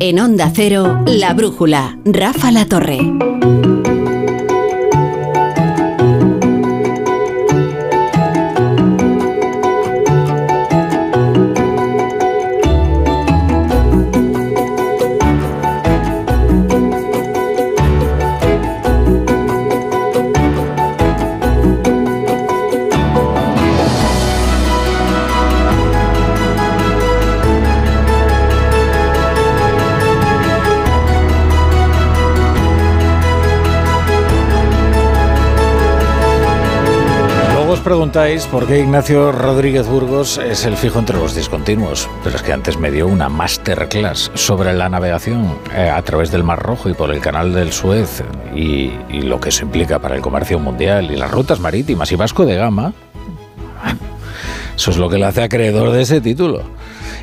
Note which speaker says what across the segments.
Speaker 1: En Onda Cero, La Brújula, Rafa La Torre.
Speaker 2: Preguntáis por qué Ignacio Rodríguez Burgos es el fijo entre los discontinuos, pero es que antes me dio una masterclass sobre la navegación eh, a través del Mar Rojo y por el Canal del Suez y, y lo que eso implica para el comercio mundial y las rutas marítimas y Vasco de Gama. Eso es lo que le hace acreedor de ese título.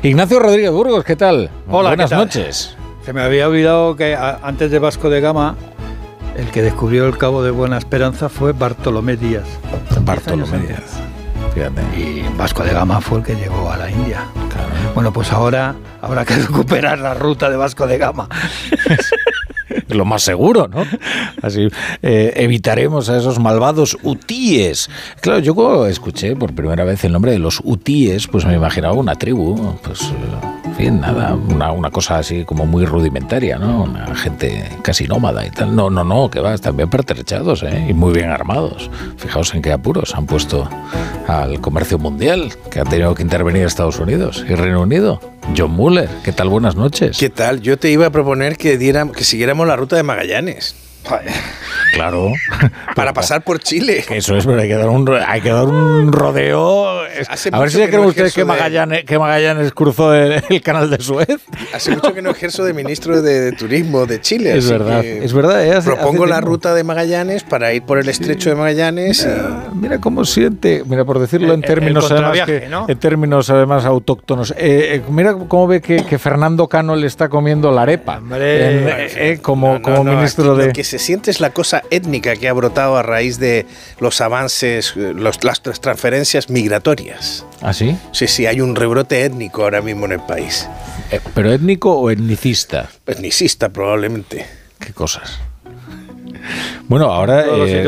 Speaker 2: Ignacio Rodríguez Burgos, ¿qué tal?
Speaker 3: Hola,
Speaker 2: Buenas
Speaker 3: ¿qué tal?
Speaker 2: noches.
Speaker 3: Se me había olvidado que antes de Vasco de Gama, el que descubrió el Cabo de Buena Esperanza fue Bartolomé Díaz.
Speaker 2: Bartolomé Díaz. Fíjate.
Speaker 3: Y Vasco de Gama fue el que llegó a la India.
Speaker 2: Claro.
Speaker 3: Bueno, pues ahora habrá que recuperar la ruta de Vasco de Gama.
Speaker 2: lo más seguro, ¿no? Así eh, evitaremos a esos malvados utíes. Claro, yo cuando escuché por primera vez el nombre de los utíes, pues me imaginaba una tribu, pues, eh, fin, nada, una, una cosa así como muy rudimentaria, ¿no? Una gente casi nómada y tal. No, no, no, que va, están bien pertrechados, ¿eh? Y muy bien armados. Fijaos en qué apuros han puesto al comercio mundial, que ha tenido que intervenir Estados Unidos y Reino Unido. John Muller, ¿qué tal? Buenas noches.
Speaker 4: ¿Qué tal? Yo te iba a proponer que, diéramos, que siguiéramos la ruta de Magallanes
Speaker 2: Claro.
Speaker 4: para pasar por Chile.
Speaker 2: Eso es, pero hay que dar un, hay que dar un rodeo.
Speaker 4: Hace
Speaker 2: a ver si se
Speaker 4: que
Speaker 2: creen
Speaker 4: no
Speaker 2: ustedes que
Speaker 4: de-
Speaker 2: Magallanes, que Magallanes cruzó el, el canal de Suez.
Speaker 4: Hace mucho que no ejerzo de ministro de, de Turismo de Chile.
Speaker 2: Es
Speaker 4: así
Speaker 2: verdad,
Speaker 4: que
Speaker 2: es verdad, eh, hace-
Speaker 4: propongo
Speaker 2: hace
Speaker 4: la
Speaker 2: tiempo.
Speaker 4: ruta de Magallanes para ir por el estrecho de Magallanes. y-
Speaker 2: Mira cómo siente, mira por decirlo en
Speaker 3: El- el
Speaker 2: términos además que-
Speaker 3: ¿no?
Speaker 2: en términos además autóctonos. Eh, eh, mira cómo ve que, que Fernando Cano le está comiendo la arepa
Speaker 3: Hombre.
Speaker 2: En- eh, eh, como,
Speaker 4: No, no,
Speaker 2: como
Speaker 4: no,
Speaker 2: ministro de
Speaker 4: Lo que se siente es la cosa étnica que ha brotado a raíz de los avances, eh, los- las transferencias migratorias.
Speaker 2: ¿Ah, sí?
Speaker 4: Sí, sí, hay un rebrote étnico ahora mismo en el país.
Speaker 2: Eh, pero étnico o etnicista,
Speaker 4: Etnicista probablemente.
Speaker 2: qué cosas. Bueno, ahora eh,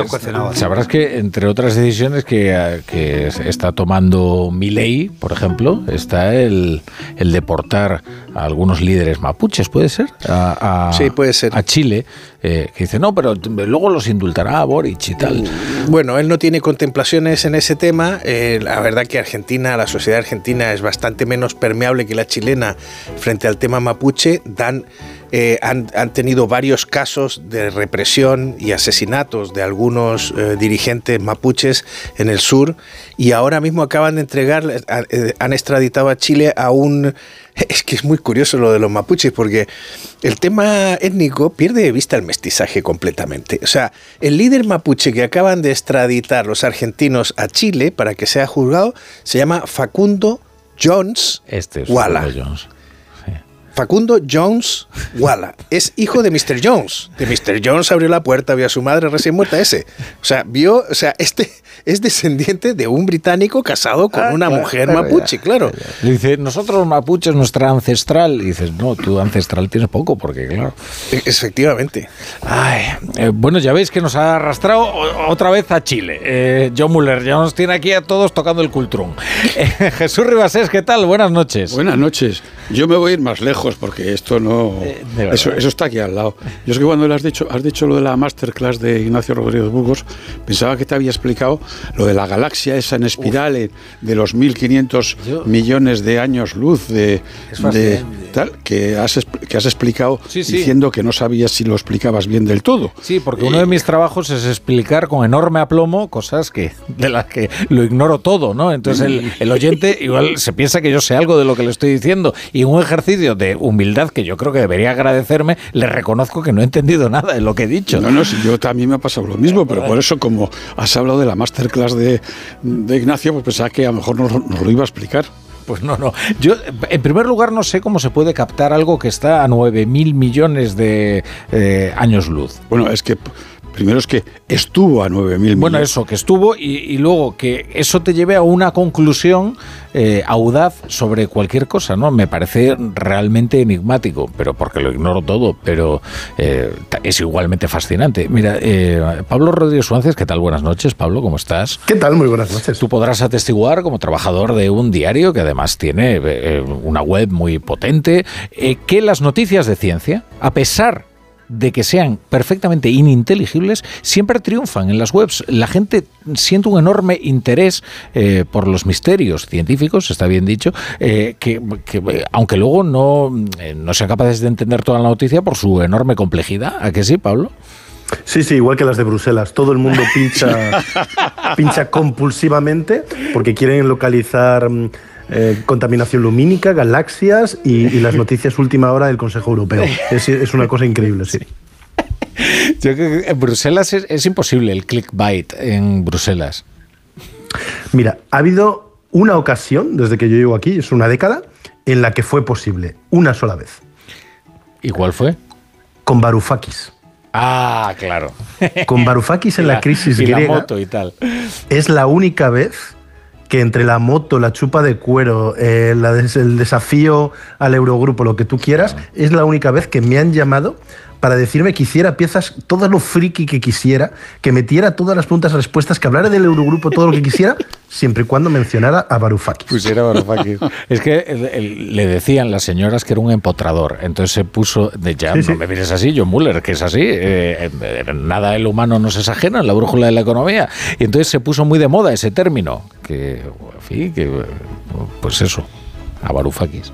Speaker 2: sabrás que entre otras decisiones que, eh, que es- está tomando Milei, por ejemplo, está el, el deportar a algunos líderes mapuches, ¿puede ser? A, a-
Speaker 4: Sí, puede ser.
Speaker 2: A Chile, eh, que dice, no, pero luego los indultará a Boric y tal.
Speaker 4: Bueno, él no tiene contemplaciones en ese tema. Eh, la verdad que Argentina, la sociedad argentina es bastante menos permeable que la chilena frente al tema mapuche. Dan, eh, han, han tenido varios casos de represión y asesinatos de algunos eh, dirigentes mapuches en el sur y ahora mismo acaban de entregar, eh, han extraditado a Chile a un... Es que es muy curioso lo de los mapuches porque el tema étnico pierde de vista el mestizaje completamente. O sea, el líder mapuche que acaban de extraditar los argentinos a Chile para que sea juzgado se llama Facundo Jones
Speaker 2: Este es. Fernando Jones.
Speaker 4: Facundo Jones Walla. Es hijo de Mr. Jones. De Mr. Jones abrió la puerta, vio a su madre recién muerta ese. O sea, vio, o sea, este es descendiente de un británico casado con
Speaker 2: Ah,
Speaker 4: una
Speaker 2: claro,
Speaker 4: mujer
Speaker 2: claro,
Speaker 4: mapuche,
Speaker 2: ya,
Speaker 4: claro.
Speaker 2: Le dice, nosotros los mapuches, nuestra ancestral. Y dices, no, tu ancestral tienes poco, porque claro.
Speaker 4: E- Efectivamente.
Speaker 2: Ay, eh, bueno, ya veis que nos ha arrastrado otra vez a Chile. Eh, John Muller ya nos tiene aquí a todos tocando el cultrón. Eh, Jesús Ribasés, ¿qué tal? Buenas noches.
Speaker 5: Buenas noches. Yo me voy a ir más lejos porque esto no.
Speaker 2: Eh,
Speaker 5: eso, eso está aquí al lado. Yo es que cuando le has dicho, has dicho lo de la masterclass de Ignacio Rodríguez Burgos, pensaba que te había explicado lo de la galaxia esa en espiral eh, de los 1500
Speaker 2: Yo-
Speaker 5: millones de años luz de, tal que has, que has explicado
Speaker 2: Sí, sí.
Speaker 5: diciendo que no sabías si lo explicabas bien del todo.
Speaker 2: Sí, porque uno de mis trabajos es explicar con enorme aplomo cosas que de las que lo ignoro todo, ¿no? Entonces el, el oyente igual se piensa que yo sé algo de lo que le estoy diciendo y un ejercicio de humildad que yo creo que debería agradecerme, le reconozco que no he entendido nada de lo que he dicho.
Speaker 5: No, no, si yo también me ha pasado lo mismo, pero por eso como has hablado de la masterclass de, de Ignacio, pues pensaba que a lo mejor nos, nos lo iba a explicar.
Speaker 2: Pues no, no. Yo, en primer lugar, no sé cómo se puede captar algo que está a 9.000 millones de eh, años luz.
Speaker 5: Bueno, es que Primero es que estuvo a 9.000 millones.
Speaker 2: Bueno, eso, que estuvo y, y luego que eso te lleve a una conclusión eh, audaz sobre cualquier cosa, ¿no? Me parece realmente enigmático, pero porque lo ignoro todo, pero eh, es igualmente fascinante. Mira, eh, Pablo Rodríguez Suárez, ¿qué tal? Buenas noches, Pablo, ¿cómo estás?
Speaker 6: ¿Qué tal? Muy buenas noches.
Speaker 2: Tú podrás atestiguar como trabajador de un diario que además tiene eh, una web muy potente, eh, que las noticias de ciencia, a pesar de que sean perfectamente ininteligibles, siempre triunfan en las webs. La gente siente un enorme interés eh, por los misterios científicos, está bien dicho, eh, que, que, aunque luego no, eh, no sean capaces de entender toda la noticia por su enorme complejidad. ¿A que sí, Pablo?
Speaker 6: Sí, sí, igual que las de Bruselas. Todo el mundo pincha, pincha compulsivamente porque quieren localizar mm, eh, contaminación lumínica, galaxias y, y las noticias última hora del Consejo Europeo. Es, es una cosa increíble, sí.
Speaker 2: Yo creo que en Bruselas es, es imposible el clickbait en Bruselas.
Speaker 6: Mira, ha habido una ocasión, desde que yo llevo aquí, es una década, en la que fue posible, una sola vez,
Speaker 2: ¿Y cuál fue?
Speaker 6: con Varoufakis.
Speaker 2: Ah, claro.
Speaker 6: Con Varoufakis en
Speaker 2: Y
Speaker 6: la crisis
Speaker 2: y la
Speaker 6: griega.
Speaker 2: moto y tal.
Speaker 6: es la única vez que entre la moto, la chupa de cuero, eh, la des- el desafío al Eurogrupo, lo que tú quieras, es la única vez que me han llamado para decirme que hiciera piezas, todo lo friki que quisiera, que metiera todas las preguntas y respuestas, que hablara del Eurogrupo, todo lo que quisiera, siempre y cuando mencionara a Varoufakis.
Speaker 2: Pusiera Varoufakis. es que el- el- le decían las señoras que era un empotrador. Entonces se puso de ya,
Speaker 6: Sí,
Speaker 2: no
Speaker 6: sí.
Speaker 2: me mires así, John Muller, que es así. eh, eh, nada el humano nos es ajeno en la brújula de la economía. Y entonces se puso muy de moda ese término. Que, en fin, que, pues eso. A Varoufakis.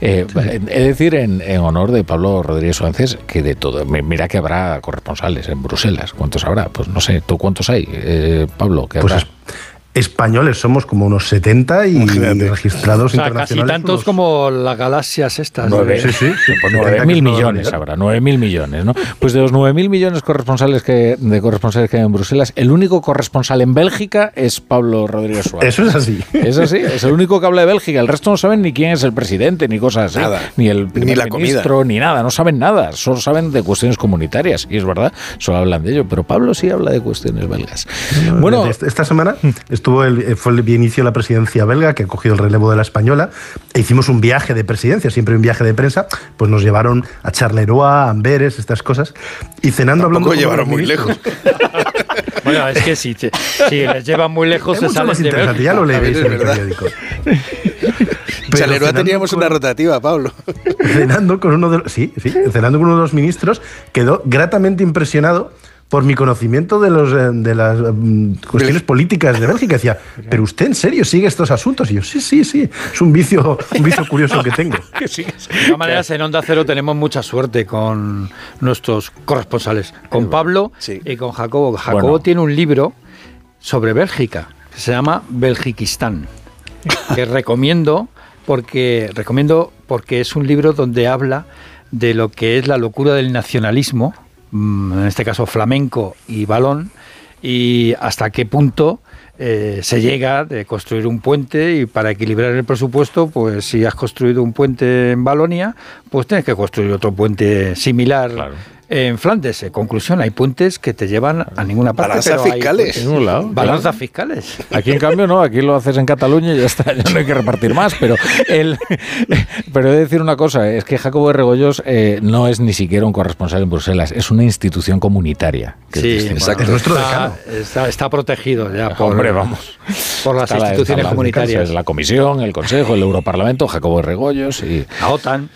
Speaker 2: Eh, He de decir en, en honor de Pablo Rodríguez Suárez que de todo, mi- mira que habrá corresponsales en Bruselas. ¿Cuántos habrá? Pues no sé, ¿tú cuántos hay? Eh, Pablo, ¿qué
Speaker 6: Pues
Speaker 2: habrá?
Speaker 6: es- españoles somos como unos 70 y
Speaker 4: Imagínate.
Speaker 6: registrados
Speaker 3: O sea, casi
Speaker 6: internacionales.
Speaker 3: tantos
Speaker 6: unos-
Speaker 3: como las galaxias estas.
Speaker 2: Nueve.
Speaker 6: Sí, sí.
Speaker 2: Pues
Speaker 6: 70
Speaker 2: nueve
Speaker 6: que
Speaker 2: mil millones habrá, nueve mil millones, ¿no? Pues de los nueve mil millones corresponsales que, de corresponsales que hay en Bruselas, el único corresponsal en Bélgica es Pablo Rodríguez Suárez.
Speaker 6: Eso es así.
Speaker 2: Es así, es el único que habla de Bélgica. El resto no saben ni quién es el presidente, ni cosas así.
Speaker 4: Nada.
Speaker 2: Ni el
Speaker 4: Ni
Speaker 2: primer
Speaker 4: la comida.
Speaker 2: ministro, ni nada. No saben nada. Solo saben de cuestiones comunitarias. Y es verdad, solo hablan de ello. Pero Pablo sí habla de cuestiones belgas. Bueno,
Speaker 6: Esta- esta semana estuvo el, eh, fue el inicio de la presidencia belga, que ha cogido el relevo de la española, e hicimos un viaje de presidencia, siempre un viaje de prensa, pues nos llevaron a Charleroi, a Amberes, estas cosas, y cenando hablando... Con
Speaker 4: llevaron muy lejos.
Speaker 3: Bueno, es que si, te- si les llevan muy lejos
Speaker 6: Es
Speaker 3: se
Speaker 6: mucho
Speaker 3: salen
Speaker 6: más
Speaker 3: de
Speaker 6: interesante, ya lo leeréis
Speaker 4: Es
Speaker 6: en el periódico.
Speaker 4: Chaleroa teníamos
Speaker 6: con-
Speaker 4: una rotativa, Pablo.
Speaker 6: cenando con uno de los, sí, sí, cenando con uno de los ministros, quedó gratamente impresionado por mi conocimiento de los eh, de las mm, cuestiones políticas de Bélgica. Decía, pero usted en serio sigue estos asuntos? Y yo, sí, sí, sí, es un vicio, un vicio curioso que tengo.
Speaker 3: De todas maneras, en Onda Cero tenemos mucha suerte con nuestros corresponsales, con Pablo
Speaker 4: Sí.
Speaker 3: y con Jacobo. Jacobo
Speaker 2: Bueno.
Speaker 3: tiene un libro sobre Bélgica que se llama Belgiquistán, que recomiendo porque recomiendo porque es un libro donde habla de lo que es la locura del nacionalismo, en este caso flamenco y balón, y hasta qué punto eh, se llega de construir un puente y para equilibrar el presupuesto, pues si has construido un puente en Balonia, pues tienes que construir otro puente similar. En Flandes. En conclusión, hay puentes que te llevan a ninguna parte.
Speaker 4: Balanzas fiscales.
Speaker 2: En un lado,
Speaker 3: Balanzas fiscales.
Speaker 2: Aquí en cambio no, aquí lo haces en Cataluña y ya está, ya no hay que repartir más, pero el, pero he de decir una cosa, es que Jacobo de Regoyos eh, no es ni siquiera un corresponsal en Bruselas, es una institución comunitaria. que
Speaker 3: Sí,
Speaker 4: exacto.
Speaker 6: Es nuestro
Speaker 3: está,
Speaker 6: decano.
Speaker 3: está, está protegido ya por,
Speaker 2: Hombre, vamos.
Speaker 3: por las instituciones
Speaker 2: la-
Speaker 3: comunitarias.
Speaker 2: La Comisión, el Consejo, el Europarlamento, Jacobo de Regoyos y...
Speaker 3: La OTAN.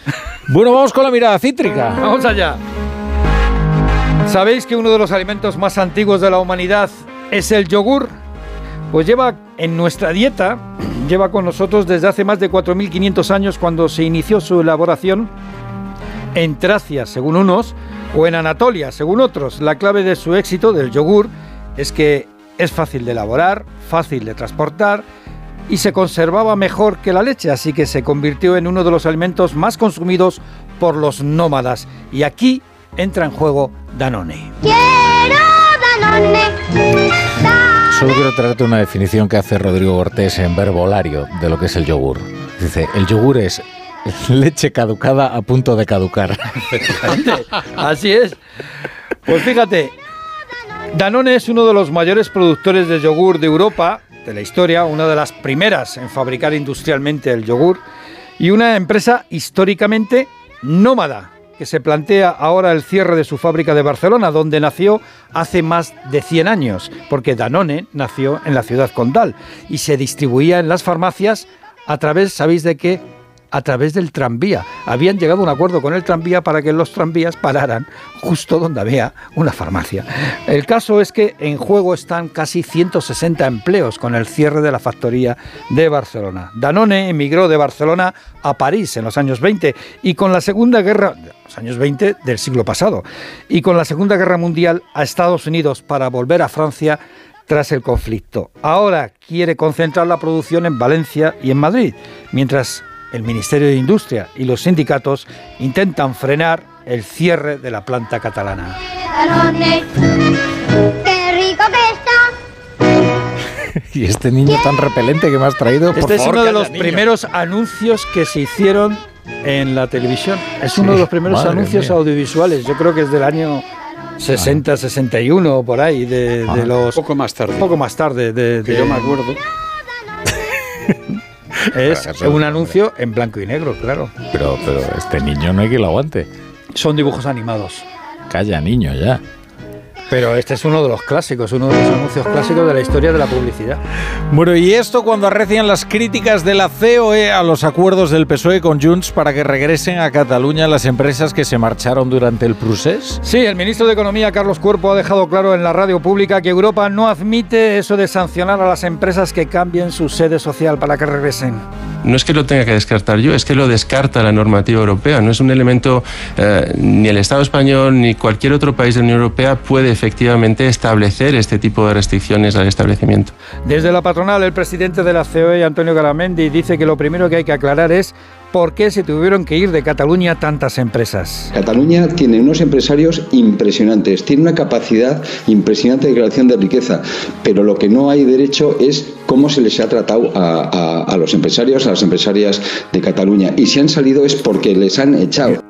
Speaker 2: Bueno, vamos con la mirada cítrica.
Speaker 3: Vamos allá. ¿Sabéis que uno de los alimentos más antiguos de la humanidad es el yogur? Pues lleva en nuestra dieta, lleva con nosotros desde hace más de 4.500 años cuando se inició su elaboración en Tracia, según unos, o en Anatolia, según otros. La clave de su éxito del yogur es que es fácil de elaborar, fácil de transportar y se conservaba mejor que la leche, así que se convirtió en uno de los alimentos más consumidos por los nómadas. Y aquí entra en juego Danone.
Speaker 2: Solo quiero traerte una definición que hace Rodrigo Cortés en verbolario de lo que es el yogur. Dice, el yogur es leche caducada a punto de caducar.
Speaker 3: Así es. Pues fíjate, Danone es uno de los mayores productores de yogur de Europa, de la historia, una de las primeras en fabricar industrialmente el yogur y una empresa históricamente nómada que se plantea ahora el cierre de su fábrica de Barcelona, donde nació hace más de 100 años, porque Danone nació en la ciudad condal y se distribuía en las farmacias a través, ¿sabéis de qué? A través del tranvía. Habían llegado a un acuerdo con el tranvía para que los tranvías pararan justo donde había una farmacia. El caso es que en juego están casi 160 empleos con el cierre de la factoría de Barcelona. Danone emigró de Barcelona a París en los años 20 y con la Segunda Guerra los años 20 del siglo pasado y con la Segunda Guerra Mundial a Estados Unidos para volver a Francia tras el conflicto. Ahora quiere concentrar la producción en Valencia y en Madrid, mientras el Ministerio de Industria y los sindicatos intentan frenar el cierre de la planta catalana.
Speaker 7: ¡Qué rico que está!
Speaker 2: y este niño tan repelente que me has traído, por
Speaker 3: Este es
Speaker 2: favor,
Speaker 3: uno de los
Speaker 2: niño.
Speaker 3: primeros anuncios que se hicieron en la televisión. Es uno de los primeros anuncios
Speaker 2: mía.
Speaker 3: audiovisuales. Yo creo que es del año 60, 61 o por ahí, de, de
Speaker 2: Ah.
Speaker 3: los...
Speaker 5: Un poco más tarde.
Speaker 3: Un poco más tarde. De,
Speaker 5: que
Speaker 3: de-
Speaker 5: yo me acuerdo.
Speaker 3: Es un anuncio en blanco y negro, claro.
Speaker 2: Pero, pero este niño no hay que lo aguante.
Speaker 3: Son dibujos animados.
Speaker 2: Calla, niño, ya.
Speaker 3: Pero este es uno de los clásicos, uno de los anuncios clásicos de la historia de la publicidad.
Speaker 2: Bueno, y esto cuando arrecian las críticas de la COE a los acuerdos del PSOE con Junts para que regresen a Cataluña las empresas que se marcharon durante el procés.
Speaker 3: Sí, el ministro de Economía, Carlos Cuerpo, ha dejado claro en la radio pública que Europa no admite eso de sancionar a las empresas que cambien su sede social para que regresen.
Speaker 8: No es que lo tenga que descartar yo, es que lo descarta la normativa europea. No es un elemento, eh, ni el Estado español ni cualquier otro país de la Unión Europea puede efectivamente establecer este tipo de restricciones al establecimiento.
Speaker 3: Desde la patronal, el presidente de la COE, Antonio Garamendi, dice que lo primero que hay que aclarar es por qué se tuvieron que ir de Cataluña tantas empresas.
Speaker 9: Cataluña tiene unos empresarios impresionantes, tiene una capacidad impresionante de creación de riqueza, pero lo que no hay derecho es cómo se les ha tratado a, a- a los empresarios, a las empresarias de Cataluña. Y si han salido es porque les han echado.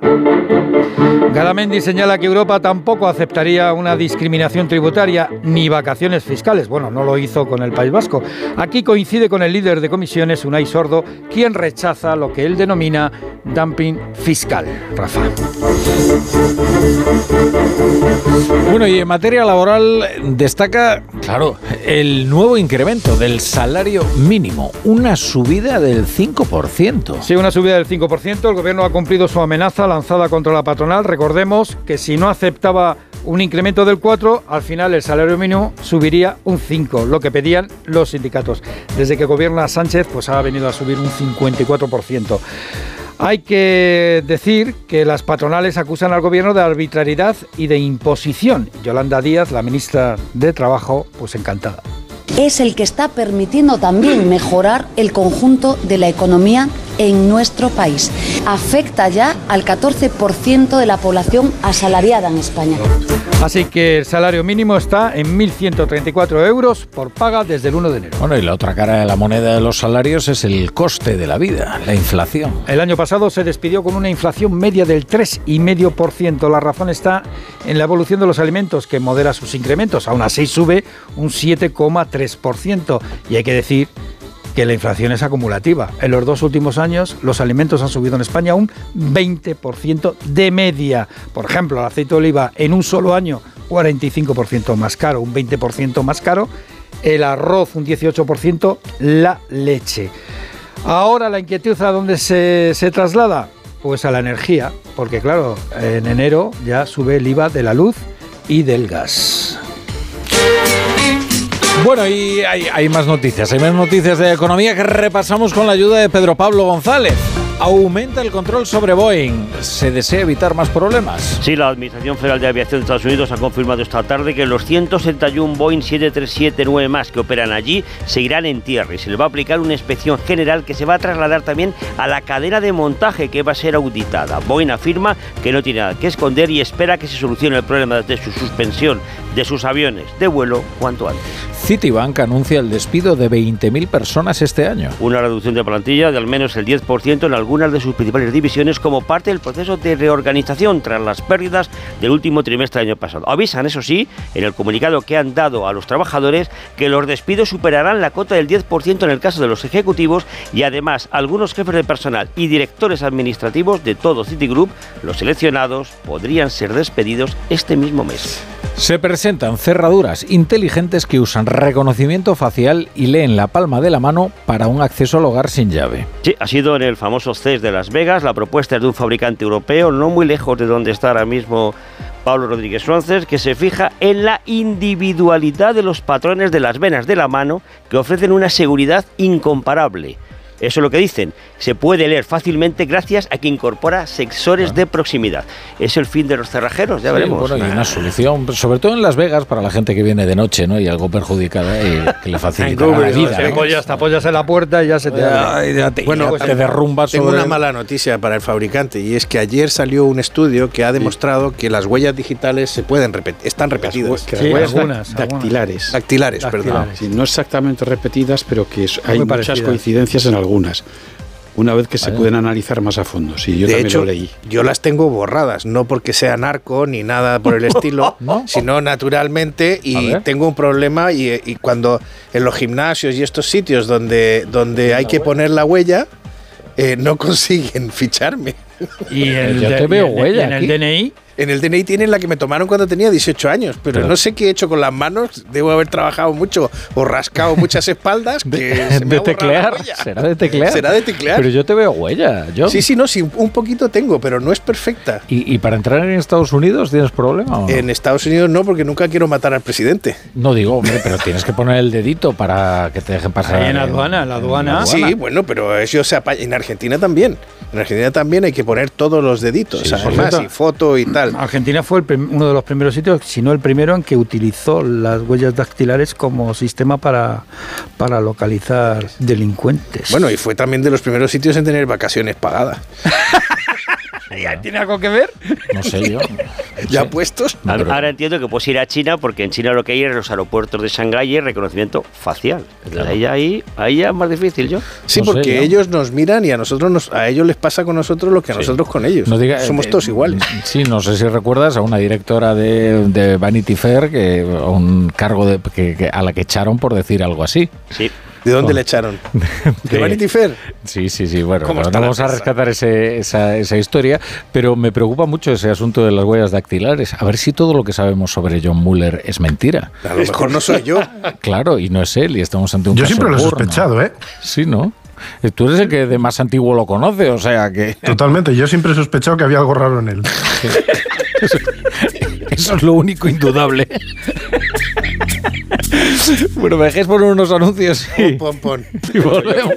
Speaker 3: Garamendi señala que Europa tampoco aceptaría una discriminación tributaria ni vacaciones fiscales. Bueno, no lo hizo con el País Vasco. Aquí coincide con el líder de comisiones, Unai Sordo, quien rechaza lo que él denomina dumping fiscal. Rafa.
Speaker 2: Bueno, y en materia laboral destaca, claro, el nuevo incremento del salario mínimo, una subida del 5%.
Speaker 3: Sí, una subida del 5%. El gobierno ha cumplido su amenaza lanzada contra la patronal. Recordemos que si no aceptaba un incremento del 4, al final el salario mínimo subiría un 5, lo que pedían los sindicatos. Desde que gobierna Sánchez, pues ha venido a subir un 54%. Hay que decir que las patronales acusan al gobierno de arbitrariedad y de imposición. Yolanda Díaz, la ministra de Trabajo, pues encantada.
Speaker 10: Es el que está permitiendo también mejorar el conjunto de la economía en nuestro país. Afecta ya al 14% de la población asalariada en España.
Speaker 3: Así que el salario mínimo está en 1.134 euros por paga desde el 1 de enero.
Speaker 2: Bueno, y la otra cara de la moneda de los salarios es el coste de la vida, la inflación.
Speaker 3: El año pasado se despidió con una inflación media del 3,5%. La razón está en la evolución de los alimentos, que modera sus incrementos. Aún así sube un 7,3%. Y hay que decir que la inflación es acumulativa. En los dos últimos años los alimentos han subido en España un 20% de media. Por ejemplo, el aceite de oliva en un solo año 45% más caro, un 20% más caro. El arroz un 18%, la leche. Ahora la inquietud a dónde se, se traslada? Pues a la energía, porque claro, en enero ya sube el IVA de la luz y del gas.
Speaker 2: Bueno, y hay, hay más noticias, hay más noticias de economía que repasamos con la ayuda de Pedro Pablo González. Aumenta el control sobre Boeing. ¿Se desea evitar más problemas?
Speaker 11: Sí, la Administración Federal de Aviación de Estados Unidos ha confirmado esta tarde que los 171 Boeing 737-9 más que operan allí seguirán en tierra y se les va a aplicar una inspección general que se va a trasladar también a la cadena de montaje que va a ser auditada. Boeing afirma que no tiene nada que esconder y espera que se solucione el problema de su suspensión de sus aviones de vuelo cuanto antes.
Speaker 2: Citibank anuncia el despido de 20.000 personas este año.
Speaker 11: Una reducción de plantilla de al menos el 10% en algunos algunas de sus principales divisiones como parte del proceso de reorganización tras las pérdidas del último trimestre del año pasado. Avisan, eso sí, en el comunicado que han dado a los trabajadores que los despidos superarán la cota del 10% en el caso de los ejecutivos y además algunos jefes de personal y directores administrativos de todo Citigroup, los seleccionados, podrían ser despedidos este mismo mes.
Speaker 2: Se presentan cerraduras inteligentes que usan reconocimiento facial y leen la palma de la mano para un acceso al hogar sin llave.
Speaker 11: Sí, ha sido en el famoso De Las Vegas. La propuesta es de un fabricante europeo, no muy lejos de donde está ahora mismo Pablo Rodríguez Suárez, que se fija en la individualidad de los patrones de las venas de la mano que ofrecen una seguridad incomparable. Eso es lo que dicen. Se puede leer fácilmente gracias a que incorpora sensores de proximidad. Es el fin de los cerrajeros, ya
Speaker 2: Sí,
Speaker 11: veremos.
Speaker 2: bueno, y una solución, sobre todo en Las Vegas, para la gente que viene de noche, ¿no? Y algo perjudicada y que le facilita la vida.
Speaker 3: Te
Speaker 2: ¿no?
Speaker 3: apoyas, te apoyas en la puerta y ya se te.
Speaker 2: Ay, ya te-
Speaker 4: Bueno,
Speaker 2: ya te derrumbas
Speaker 4: Tengo
Speaker 2: sobre
Speaker 4: una mala noticia para el fabricante y es que ayer salió un estudio que ha demostrado que las huellas digitales se pueden repetir, están repetidas.
Speaker 5: Que
Speaker 3: Sí,
Speaker 5: las huellas
Speaker 3: algunas,
Speaker 5: dactilares.
Speaker 4: Dactilares, perdón.
Speaker 3: Dactilares.
Speaker 5: Sí, no exactamente repetidas, pero que hay muchas
Speaker 3: parecidas.
Speaker 5: coincidencias en algunas. Una vez que se pueden analizar más a fondo. Sí, yo
Speaker 4: de
Speaker 5: también
Speaker 4: hecho,
Speaker 5: lo leí.
Speaker 4: yo las tengo borradas, no porque sea narco ni nada por el estilo,
Speaker 2: ¿No?
Speaker 4: sino naturalmente
Speaker 2: A
Speaker 4: y tengo un problema y, y cuando en los gimnasios y estos sitios donde, donde hay que poner la huella, eh, no consiguen ficharme.
Speaker 3: Y el,
Speaker 2: Yo te
Speaker 3: de-
Speaker 2: veo
Speaker 3: y
Speaker 2: huella
Speaker 3: y en el. DNI,
Speaker 4: En el DNI tienen la que me tomaron cuando tenía 18 años, pero, no sé qué he hecho con las manos. Debo haber trabajado mucho o rascado muchas espaldas. Que se me
Speaker 2: de
Speaker 4: ha borrado la
Speaker 2: teclear. Será de teclear.
Speaker 4: Será de teclear.
Speaker 2: Pero yo te veo huella. Yo.
Speaker 4: Sí, sí, no, sí, un poquito tengo, pero no es perfecta.
Speaker 2: ¿Y, y para entrar en Estados Unidos tienes problema o no?
Speaker 4: En Estados Unidos no, porque nunca quiero matar al presidente.
Speaker 2: No digo, hombre, pero tienes que poner el dedito para que te dejen pasar.
Speaker 3: Ahí en la aduana, en la aduana.
Speaker 4: Sí, bueno, pero eso se en Argentina también. En Argentina también hay que poner todos los deditos,
Speaker 2: Sí,
Speaker 4: además, y foto y tal.
Speaker 3: Argentina fue el uno de los primeros sitios, si no el primero, en que utilizó las huellas dactilares como sistema para, para localizar delincuentes.
Speaker 4: Bueno, y fue también de los primeros sitios en tener vacaciones pagadas.
Speaker 3: ¿tiene algo que ver?
Speaker 2: No sé yo.
Speaker 4: ¿Ya puestos?
Speaker 2: No, pero-
Speaker 11: Ahora entiendo que puedes ir a China porque en China lo que hay en los aeropuertos de Shanghái es reconocimiento facial. Entonces, ahí, ahí, ahí ya es más difícil yo.
Speaker 4: Sí,
Speaker 2: No sé,
Speaker 4: porque
Speaker 2: ¿no?
Speaker 4: ellos nos miran y a nosotros nos, a ellos les pasa con nosotros lo que a nosotros con ellos.
Speaker 2: No diga-
Speaker 4: Somos
Speaker 2: eh,
Speaker 4: todos iguales.
Speaker 2: Sí, no sé si recuerdas a una directora de, de Vanity Fair que a un cargo de, que- que- a la que echaron por decir algo así.
Speaker 11: Sí.
Speaker 4: ¿De dónde
Speaker 2: Oh.
Speaker 4: le echaron? ¿De
Speaker 2: De-
Speaker 4: Vanity Fair?
Speaker 2: Sí, sí, sí. Bueno,
Speaker 4: ¿Cómo
Speaker 2: no vamos a rescatar ese- esa, esa historia, pero me preocupa mucho ese asunto de las huellas dactilares. A ver si todo lo que sabemos sobre John Mueller es mentira.
Speaker 4: A lo mejor no soy yo.
Speaker 2: Claro, y no es él, y estamos ante un
Speaker 6: Yo
Speaker 2: caso
Speaker 6: siempre lo he sospechado, ¿eh?
Speaker 2: Sí, ¿no? Tú eres el que de más antiguo lo conoce, o sea que
Speaker 6: Totalmente. Yo siempre he sospechado que había algo raro en él.
Speaker 2: eso es lo único indudable. Bueno, me dejéis poner unos anuncios y,
Speaker 4: Pon, pon.
Speaker 2: y volvemos.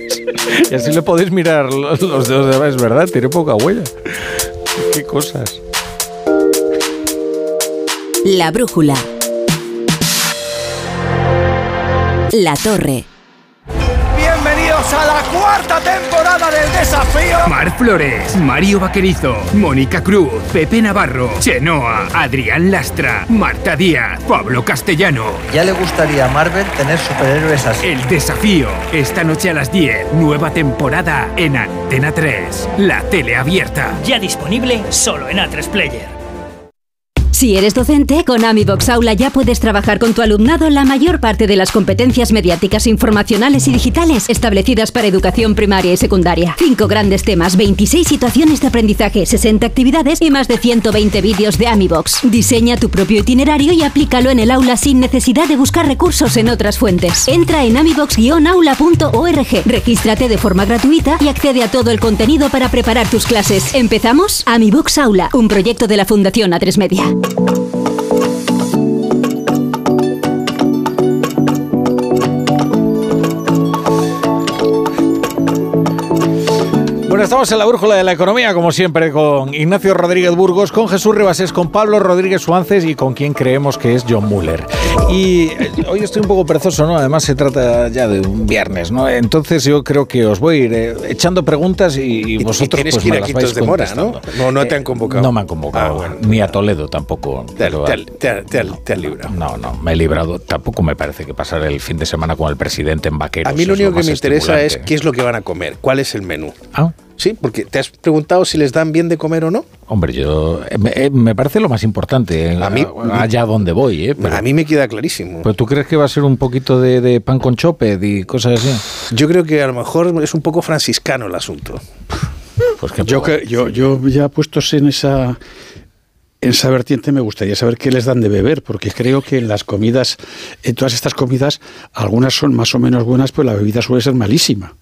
Speaker 2: Y así le podéis mirar los, los dedos de Es verdad, tiene poca huella. Qué cosas.
Speaker 1: La brújula. La torre.
Speaker 12: Cuarta temporada del desafío.
Speaker 13: Mar Flores, Mario Vaquerizo, Mónica Cruz, Pepe Navarro, Chenoa, Adrián Lastra, Marta Díaz, Pablo Castellano.
Speaker 12: Ya le gustaría a Marvel tener superhéroes así.
Speaker 13: El desafío, esta noche a las 10, nueva temporada en Antena 3, la tele abierta.
Speaker 12: Ya disponible solo en A3 Player.
Speaker 14: Si eres docente, con AmiBox Aula ya puedes trabajar con tu alumnado la mayor parte de las competencias mediáticas, informacionales y digitales establecidas para educación primaria y secundaria. Cinco grandes temas, 26 situaciones de aprendizaje, 60 actividades y más de 120 vídeos de AmiBox. Diseña tu propio itinerario y aplícalo en el aula sin necesidad de buscar recursos en otras fuentes. Entra en amibox-aula.org, regístrate de forma gratuita y accede a todo el contenido para preparar tus clases. ¿Empezamos? AmiBox Aula, un proyecto de la Fundación A3 Media. Thank you.
Speaker 2: Bueno, estamos en la brújula de la economía, como siempre, con Ignacio Rodríguez Burgos, con Jesús Ribasés, con Pablo Rodríguez Suánces y con quien creemos que es John Muller. Y eh, hoy estoy un poco perezoso, ¿no? Además se trata ya de un viernes, ¿no? Entonces yo creo que os voy a ir eh, echando preguntas y, y vosotros
Speaker 4: y tienes
Speaker 2: pues,
Speaker 4: que ir
Speaker 2: me
Speaker 4: a
Speaker 2: vais
Speaker 4: de Mora, ¿no? No, no te
Speaker 2: Eh,
Speaker 4: han convocado.
Speaker 2: No me han convocado,
Speaker 4: Ah, bueno.
Speaker 2: ni a Toledo tampoco.
Speaker 4: Te,
Speaker 2: pero-
Speaker 4: te- te- te- te has librado.
Speaker 2: no, no, me he librado. Tampoco me parece que pasar el fin de semana con el presidente en vaqueros.
Speaker 4: A mí lo único
Speaker 2: más
Speaker 4: que me interesa es qué es lo que van a comer, cuál es el menú.
Speaker 2: Ah,
Speaker 4: Sí, porque te has preguntado si les dan bien de comer o no.
Speaker 2: Hombre, yo me, eh, me parece lo más importante, eh,
Speaker 4: A mí-
Speaker 2: allá donde voy, ¿eh? Pero,
Speaker 4: A mí me queda clarísimo.
Speaker 2: pero tú crees que va a ser un poquito de, de pan con choped y cosas así?
Speaker 4: Yo creo que a lo mejor es un poco franciscano el asunto.
Speaker 2: Pues que
Speaker 5: Yo, que- yo, yo ya puestos en esa, en esa vertiente me gustaría saber qué les dan de beber, porque creo que en las comidas, en todas estas comidas, algunas son más o menos buenas, pero la bebida suele ser malísima.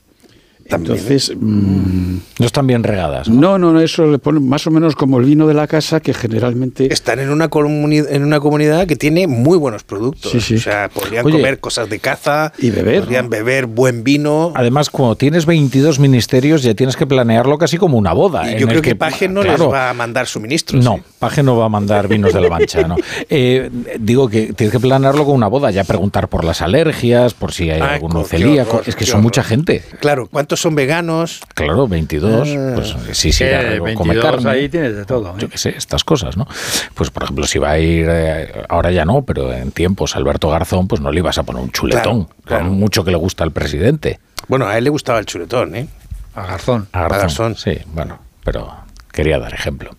Speaker 5: Entonces, mm,
Speaker 2: no están bien regadas.
Speaker 5: No, no, no, eso le ponen más o menos como el vino de la casa, que generalmente...
Speaker 4: Están en una, comuni- en una comunidad que tiene muy buenos productos.
Speaker 5: Sí, sí.
Speaker 4: O sea, podrían
Speaker 2: Oye.
Speaker 4: comer cosas de caza.
Speaker 5: Y beber.
Speaker 4: Podrían beber buen vino.
Speaker 2: Además, cuando tienes 22 ministerios, ya tienes que planearlo casi como una boda.
Speaker 4: Y
Speaker 2: en
Speaker 4: yo
Speaker 2: el
Speaker 4: creo que Paje no les va a mandar suministros.
Speaker 2: No, Paje no va a mandar vinos de la mancha, no. Eh, digo que tienes que planearlo con una boda, ya preguntar por las alergias, por si hay
Speaker 4: Ay,
Speaker 2: alguno
Speaker 4: qué
Speaker 2: celíaco.
Speaker 4: horror,
Speaker 2: es que son
Speaker 4: horror.
Speaker 2: mucha gente.
Speaker 4: Claro, ¿cuántos son veganos?
Speaker 2: Claro, 22.
Speaker 4: Ah.
Speaker 2: Pues sí, sí,
Speaker 3: Eh,
Speaker 2: ya come
Speaker 3: 22
Speaker 2: carne.
Speaker 3: ahí tienes de todo. ¿eh?
Speaker 2: Yo qué sé, estas cosas, ¿no? Pues, por ejemplo, si va a ir, eh, ahora ya no, pero en tiempos Alberto Garzón, pues no le ibas a poner un chuletón,
Speaker 4: Claro, claro.
Speaker 2: con mucho que le gusta al presidente.
Speaker 4: Bueno, a él le gustaba el chuletón, ¿eh?
Speaker 3: A Garzón.
Speaker 2: A Garzón,
Speaker 4: A Garzón.
Speaker 2: sí, bueno, pero quería dar ejemplo.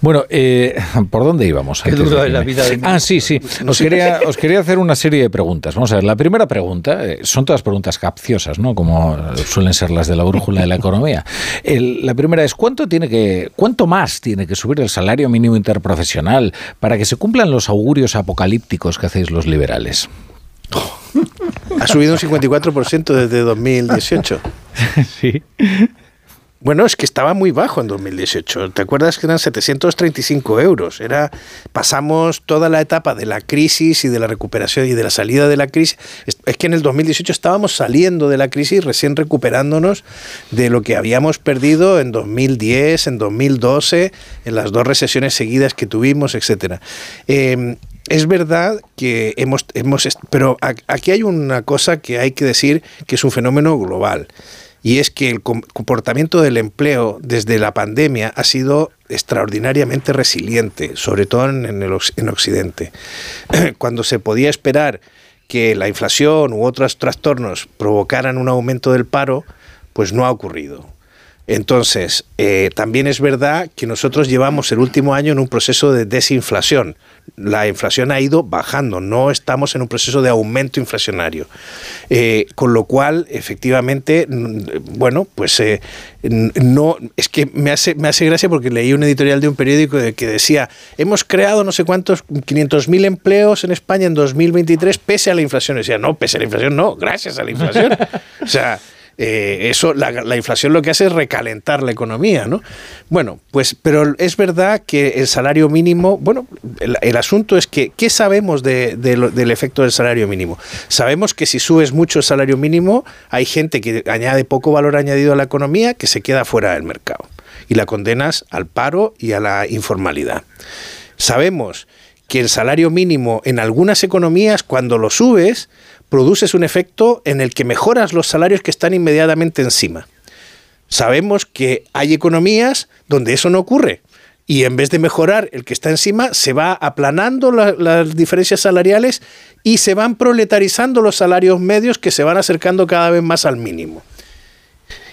Speaker 2: Bueno, eh, ¿por dónde íbamos?
Speaker 3: Qué duro
Speaker 2: de
Speaker 3: es la vida de-
Speaker 2: Ah, sí, sí. Os quería, os quería hacer una serie de preguntas. Vamos a ver, la primera pregunta, eh, son todas preguntas capciosas, ¿no? Como suelen ser las de la brújula de la economía. El- la primera es, ¿cuánto, tiene que, ¿cuánto más tiene que subir el salario mínimo interprofesional para que se cumplan los augurios apocalípticos que hacéis los liberales?
Speaker 4: Ha subido un 54% desde 2018.
Speaker 2: Sí.
Speaker 4: Bueno, es que estaba muy bajo en 2018. ¿Te acuerdas que eran 735 euros? Era, pasamos toda la etapa de la crisis y de la recuperación y de la salida de la crisis. Es, que en el 2018 estábamos saliendo de la crisis, recién recuperándonos de lo que habíamos perdido en 2010, en 2012, en las dos recesiones seguidas que tuvimos, etcétera. Eh, es verdad que hemos, hemos pero aquí hay una cosa que hay que decir que es un fenómeno global. Y es que el com- comportamiento del empleo desde la pandemia ha sido extraordinariamente resiliente, sobre todo en, el oc- en Occidente. Cuando se podía esperar que la inflación u otros trastornos provocaran un aumento del paro, pues no ha ocurrido. Entonces, eh, también es verdad que nosotros llevamos el último año en un proceso de desinflación. La inflación ha ido bajando, no estamos en un proceso de aumento inflacionario. Eh, con lo cual, efectivamente, mm, bueno, pues eh, no, es que me hace, me hace gracia porque leí un editorial de un periódico que decía, hemos creado no sé cuántos, 500.000 empleos en España en 2023 pese a la inflación. Y decía, no, pese a la inflación, no, gracias a la inflación. o sea, eh, eso, la, la inflación lo que hace es recalentar la economía, ¿no? Bueno, pues, pero es verdad que el salario mínimo, bueno, el, asunto es que, ¿qué sabemos del efecto del salario mínimo? Sabemos que si subes mucho el salario mínimo, hay gente que añade poco valor añadido a la economía que se queda fuera del mercado y la condenas al paro y a la informalidad. Sabemos que el salario mínimo en algunas economías, cuando lo subes, produces un efecto en el que mejoras los salarios que están inmediatamente encima. Sabemos que hay economías donde eso no ocurre. Y en vez de mejorar el que está encima, se va aplanando la- las diferencias salariales y se van proletarizando los salarios medios que se van acercando cada vez más al mínimo.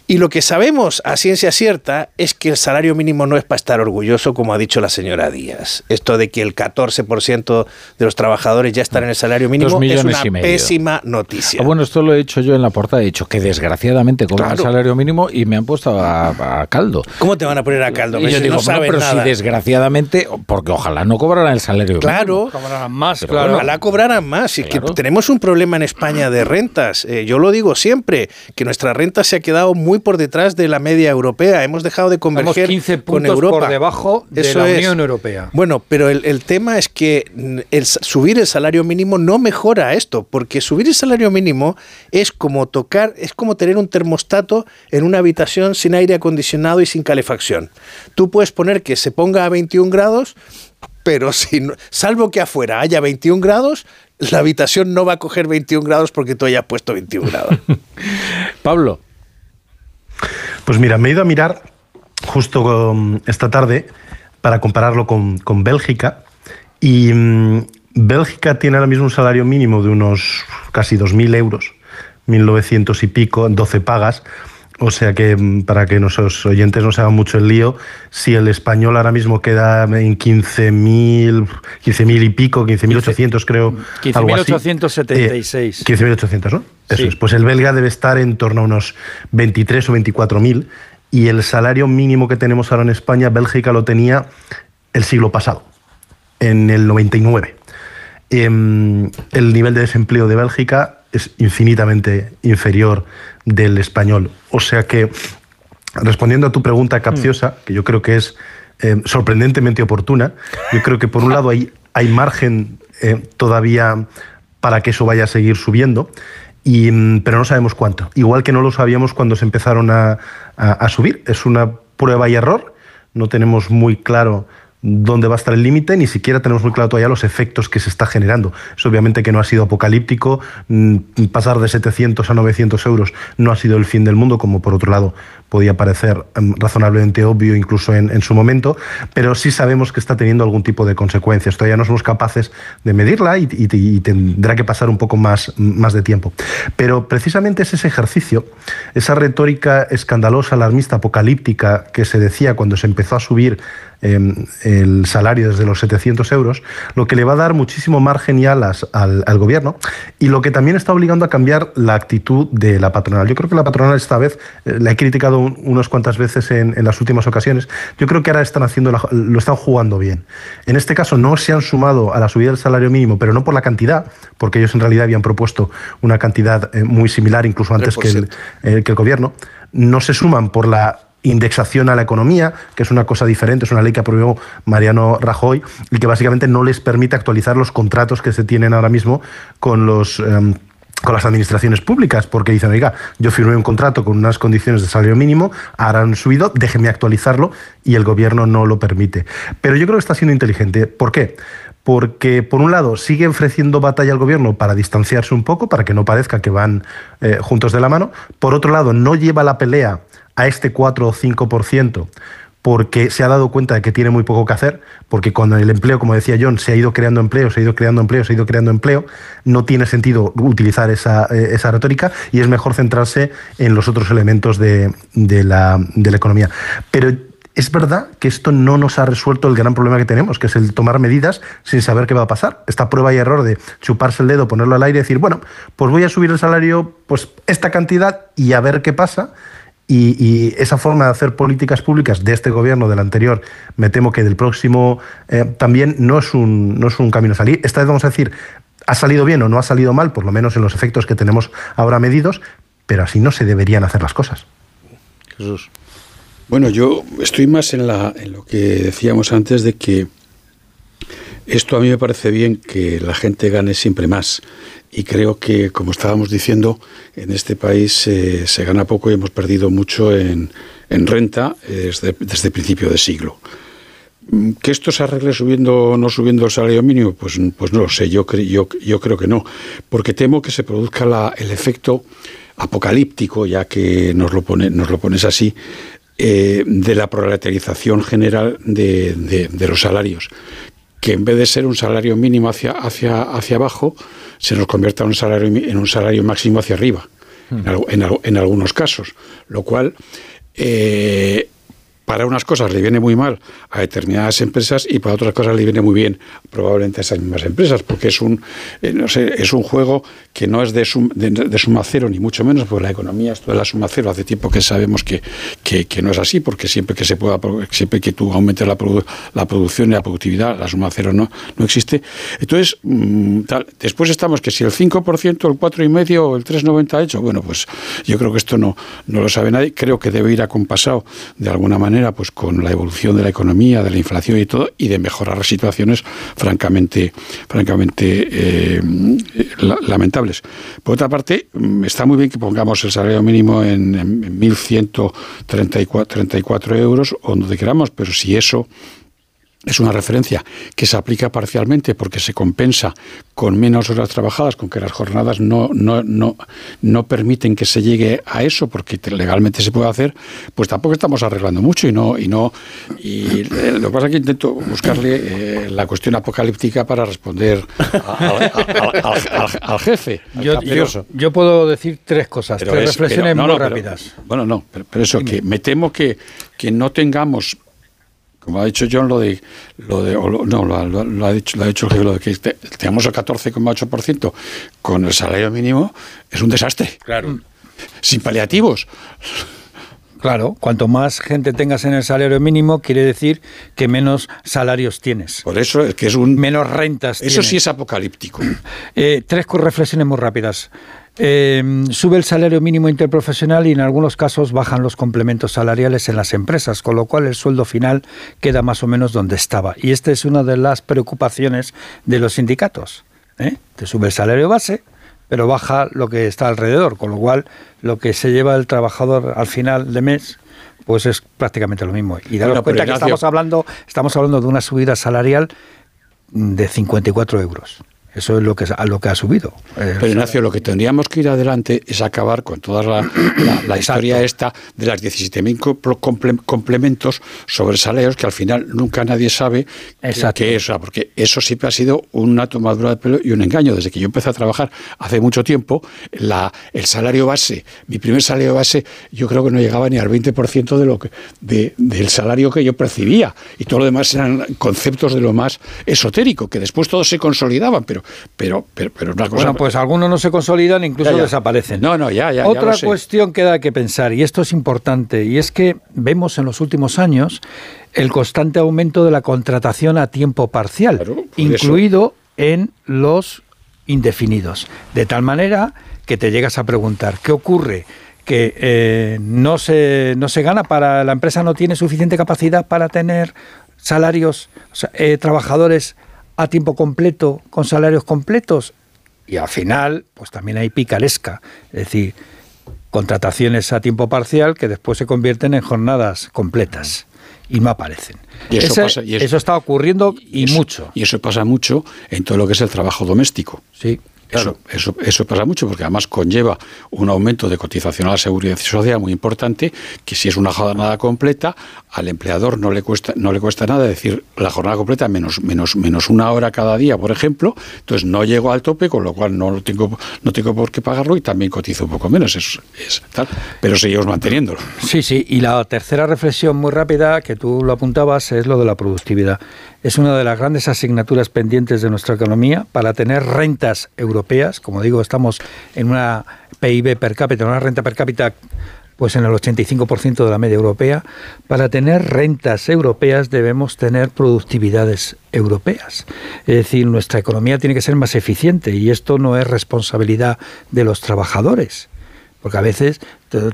Speaker 4: Y lo que sabemos a ciencia cierta es que el salario mínimo no es para estar orgulloso, como ha dicho la señora Díaz. Esto de que el 14% de los trabajadores ya están en el salario mínimo es una pésima noticia.
Speaker 2: Ah, bueno, esto lo he dicho yo en la portada. He dicho que desgraciadamente cobran
Speaker 4: Claro.
Speaker 2: el salario mínimo y me han puesto a, a caldo.
Speaker 4: ¿Cómo te van a poner a caldo?
Speaker 2: Y yo
Speaker 4: Si
Speaker 2: digo,
Speaker 4: no
Speaker 2: bueno, pero
Speaker 4: nada.
Speaker 2: si desgraciadamente, porque ojalá no cobraran el salario
Speaker 4: Claro.
Speaker 2: mínimo.
Speaker 3: Cobrarán más,
Speaker 2: Pero
Speaker 3: claro.
Speaker 4: Ojalá cobraran más. Y que tenemos un problema en España de rentas. Eh, yo lo digo siempre, que nuestra renta se ha quedado muy por detrás de la media europea. Hemos dejado de
Speaker 3: Estamos
Speaker 4: converger
Speaker 3: 15
Speaker 4: con
Speaker 3: puntos
Speaker 4: Europa.
Speaker 3: por debajo de
Speaker 4: Eso
Speaker 3: la
Speaker 4: es.
Speaker 3: Unión Europea.
Speaker 4: Bueno, pero el, el tema es que el subir el salario mínimo no mejora esto, porque subir el salario mínimo es como tocar, es como tener un termostato en una habitación sin aire acondicionado y sin calefacción. Tú puedes poner que se ponga a 21 grados, pero si no- salvo que afuera haya 21 grados, la habitación no va a coger 21 grados porque tú hayas puesto 21 grados.
Speaker 2: Pablo.
Speaker 6: Pues mira, me he ido a mirar justo um, esta tarde para compararlo con, con Bélgica y mm, Bélgica tiene ahora mismo un salario mínimo de unos casi 2.000 euros, 1.900 y pico, en 12 pagas, O sea que mm, para que nuestros oyentes no se hagan mucho el lío, si el español ahora mismo queda en 15.000 15.000 y pico, 15.800 creo.
Speaker 3: 15.876.
Speaker 6: 15.800, ¿no? Eso
Speaker 3: Sí.
Speaker 6: es. Pues el belga debe estar en torno a unos 23 o 24.000 y el salario mínimo que tenemos ahora en España, Bélgica lo tenía el siglo pasado, en el 99. Em, el nivel de desempleo de Bélgica es infinitamente inferior del español. O sea que, respondiendo a tu pregunta capciosa, que yo creo que es eh, sorprendentemente oportuna, yo creo que por un lado hay, hay margen eh, todavía para que eso vaya a seguir subiendo. Y, mm, pero no sabemos cuánto. Igual que no lo sabíamos cuando se empezaron a, a- a subir. Es una prueba y error. No tenemos muy claro dónde va a estar el límite, ni siquiera tenemos muy claro todavía los efectos que se está generando. Es obviamente que no ha sido apocalíptico, mm, pasar de 700 a 900 euros no ha sido el fin del mundo, como por otro lado podía parecer em, razonablemente obvio incluso en, su momento, pero sí sabemos que está teniendo algún tipo de consecuencias. Todavía no somos capaces de medirla y, tendrá que pasar un poco más, más de tiempo. Pero precisamente es ese ejercicio, esa retórica escandalosa, alarmista, apocalíptica que se decía cuando se empezó a subir eh, el salario desde los 700 euros, lo que le va a dar muchísimo margen y alas al, al gobierno y lo que también está obligando a cambiar la actitud de la patronal. Yo creo que la patronal esta vez, eh, la he criticado un- unas cuantas veces en, en las últimas ocasiones, yo creo que ahora están haciendo la- lo están jugando bien. En este caso no se han sumado a la subida del salario mínimo, pero no por la cantidad, porque ellos en realidad habían propuesto una cantidad eh, muy similar, incluso antes que el, eh, que el gobierno. No se suman por la indexación a la economía, que es una cosa diferente, es una ley que aprobó Mariano Rajoy y que básicamente no les permite actualizar los contratos que se tienen ahora mismo con los... em, con las administraciones públicas, porque dicen, oiga, yo firmé un contrato con unas condiciones de salario mínimo, ahora han subido, déjeme actualizarlo, y el gobierno no lo permite. Pero yo creo que está siendo inteligente. ¿Por qué? Porque, por un lado, sigue ofreciendo batalla al gobierno para distanciarse un poco, para que no parezca que van eh, juntos de la mano. Por otro lado, no lleva la pelea a este 4 o 5%, porque se ha dado cuenta de que tiene muy poco que hacer, porque con el empleo, como decía John, se ha ido creando empleo, se ha ido creando empleo, se ha ido creando empleo, no tiene sentido utilizar esa, eh, esa retórica y es mejor centrarse en los otros elementos de, de la, de la economía. Pero es verdad que esto no nos ha resuelto el gran problema que tenemos, que es el tomar medidas sin saber qué va a pasar. Esta prueba y error de chuparse el dedo, ponerlo al aire y decir, bueno, pues voy a subir el salario, pues esta cantidad y a ver qué pasa. Y, esa forma de hacer políticas públicas de este gobierno, del anterior, me temo que del próximo eh, también no es, un, no es un camino a salir. Esta vez vamos a decir, ha salido bien o no ha salido mal, por lo menos en los efectos que tenemos ahora medidos, pero así no se deberían hacer las cosas.
Speaker 2: Jesús.
Speaker 5: Bueno, yo estoy más en, la, en lo que decíamos antes de que esto a mí me parece bien que la gente gane siempre más. Y creo que, como estábamos diciendo, en este país eh, se gana poco y hemos perdido mucho en, en renta eh, desde, desde principio de siglo. ¿Que esto se arregle subiendo o no subiendo el salario mínimo? Pues, pues no lo sé, yo, cre- yo, yo creo que no, porque temo que se produzca el efecto apocalíptico, ya que nos lo, pone, nos lo pones así, eh, de la proletarización general de- de los salarios. Que en vez de ser un salario mínimo hacia, hacia, hacia abajo, se nos convierta en un salario, en un salario máximo hacia arriba, en, al- en en algunos casos. Lo cual, eh, para unas cosas le viene muy mal a determinadas empresas y para otras cosas le viene muy bien probablemente a esas mismas empresas, porque es un, eh, no sé, es un juego que no es de, sum- de, suma cero, ni mucho menos, porque la economía es toda la suma cero. Hace tiempo que sabemos que, que, no es así, porque siempre que se pueda, siempre que tú aumentes la, la producción y la productividad, la suma cero no, no existe. Entonces, mm, tal, después estamos que si el 5%, el 4,5% o el 3,98%, hecho, bueno, pues yo creo que esto no, no lo sabe nadie. Creo que debe ir acompasado de alguna manera pues con la evolución de la economía, de la inflación y todo, y de mejorar situaciones francamente, francamente eh, la- lamentables. Por otra parte, mm, está muy bien que pongamos el salario mínimo en, en 1.134 34 euros o donde queramos, pero si eso es una referencia que se aplica parcialmente porque se compensa con menos horas trabajadas, con que las jornadas no, no, no, no permiten que se llegue a eso, porque legalmente se puede hacer, pues tampoco estamos arreglando mucho y no, y no, y eh, lo que pasa es que intento buscarle eh, la cuestión apocalíptica para responder al, al- al- al jefe. al
Speaker 3: Yo,
Speaker 5: capcioso.
Speaker 3: yo- yo puedo decir tres cosas,
Speaker 5: Pero
Speaker 3: tres
Speaker 5: es-
Speaker 3: reflexiones
Speaker 5: pero- no,
Speaker 3: muy
Speaker 5: pero-
Speaker 3: rápidas.
Speaker 5: bueno, no, pero, pero eso, que me temo que, que no tengamos, como ha dicho John, lo de, lo de lo- no, lo, lo- lo ha dicho, lo ha dicho el jefe, lo de que te- tengamos el 14,8% con el salario mínimo, es un desastre.
Speaker 4: Claro.
Speaker 5: Sin paliativos.
Speaker 3: Claro, cuanto más gente tengas en el salario mínimo, quiere decir que menos salarios tienes.
Speaker 5: Por eso es que es un...
Speaker 3: Menos rentas
Speaker 5: Eso
Speaker 3: tienes.
Speaker 5: sí es apocalíptico.
Speaker 3: Eh, tres reflexiones muy rápidas. Eh, sube el salario mínimo interprofesional y en algunos casos bajan los complementos salariales en las empresas, con lo cual el sueldo final queda más o menos donde estaba. Y esta es una de las preocupaciones de los sindicatos. ¿eh? Te sube el salario base, pero baja lo que está alrededor, con lo cual lo que se lleva el trabajador al final de mes pues es prácticamente lo mismo. Y daros
Speaker 5: Bueno,
Speaker 3: cuenta que
Speaker 5: Ignacio-
Speaker 3: estamos hablando, estamos hablando de una subida salarial de 54 euros. Eso es lo que, a lo que ha subido. Eh,
Speaker 5: Pero Ignacio, lo que tendríamos que ir adelante es acabar con toda la, la- la historia esta de las 17.000 compl- comple- complementos sobre salarios que al final nunca nadie sabe qué- es. Porque eso siempre ha sido una tomadura de pelo y un engaño. Desde que yo empecé a trabajar hace mucho tiempo, la, el salario base, mi primer salario base, yo creo que no llegaba ni al 20% de lo que, de- del salario que yo percibía. Y todo lo demás eran conceptos de lo más esotérico, que después todos se consolidaban, pero, pero, pero, pero una cosa.
Speaker 3: Bueno, pues algunos no se consolidan, incluso
Speaker 5: Ya, ya.
Speaker 3: desaparecen.
Speaker 5: No, no, ya, ya.
Speaker 3: Otra cuestión que da que pensar, y esto es importante, y es que vemos en los últimos años el constante aumento de la contratación a tiempo parcial, incluido en los indefinidos. De tal manera que te llegas a preguntar, ¿qué ocurre? que eh, no, se, no se gana para la empresa no tiene suficiente capacidad para tener salarios o sea, eh, trabajadores a tiempo completo con salarios completos y al final pues también hay picaresca es decir contrataciones a tiempo parcial que después se convierten en jornadas completas y no aparecen
Speaker 5: Y eso
Speaker 3: Ese-
Speaker 5: pasa- y eso-
Speaker 3: eso está ocurriendo y,
Speaker 5: eso-
Speaker 3: mucho
Speaker 5: Y eso pasa mucho en todo lo que es el trabajo doméstico.
Speaker 3: Sí.
Speaker 5: Eso, eso, eso pasa mucho porque además conlleva un aumento de cotización a la seguridad social muy importante, que si es una jornada completa, al empleador no le cuesta, no le cuesta nada decir la jornada completa menos, menos, menos una hora cada día, por ejemplo, entonces no llego al tope, con lo cual no lo tengo, no tengo por qué pagarlo y también cotizo un poco menos, es, es tal, pero seguimos manteniéndolo.
Speaker 3: Sí, sí. Y la tercera reflexión muy rápida, que tú lo apuntabas, es lo de la productividad. Es una de las grandes asignaturas pendientes de nuestra economía para tener rentas europeas. Como digo, estamos en una PIB per cápita, una renta per cápita pues en el 85% de la media europea. Para tener rentas europeas debemos tener productividades europeas. Es decir, nuestra economía tiene que ser más eficiente y esto no es responsabilidad de los trabajadores porque a veces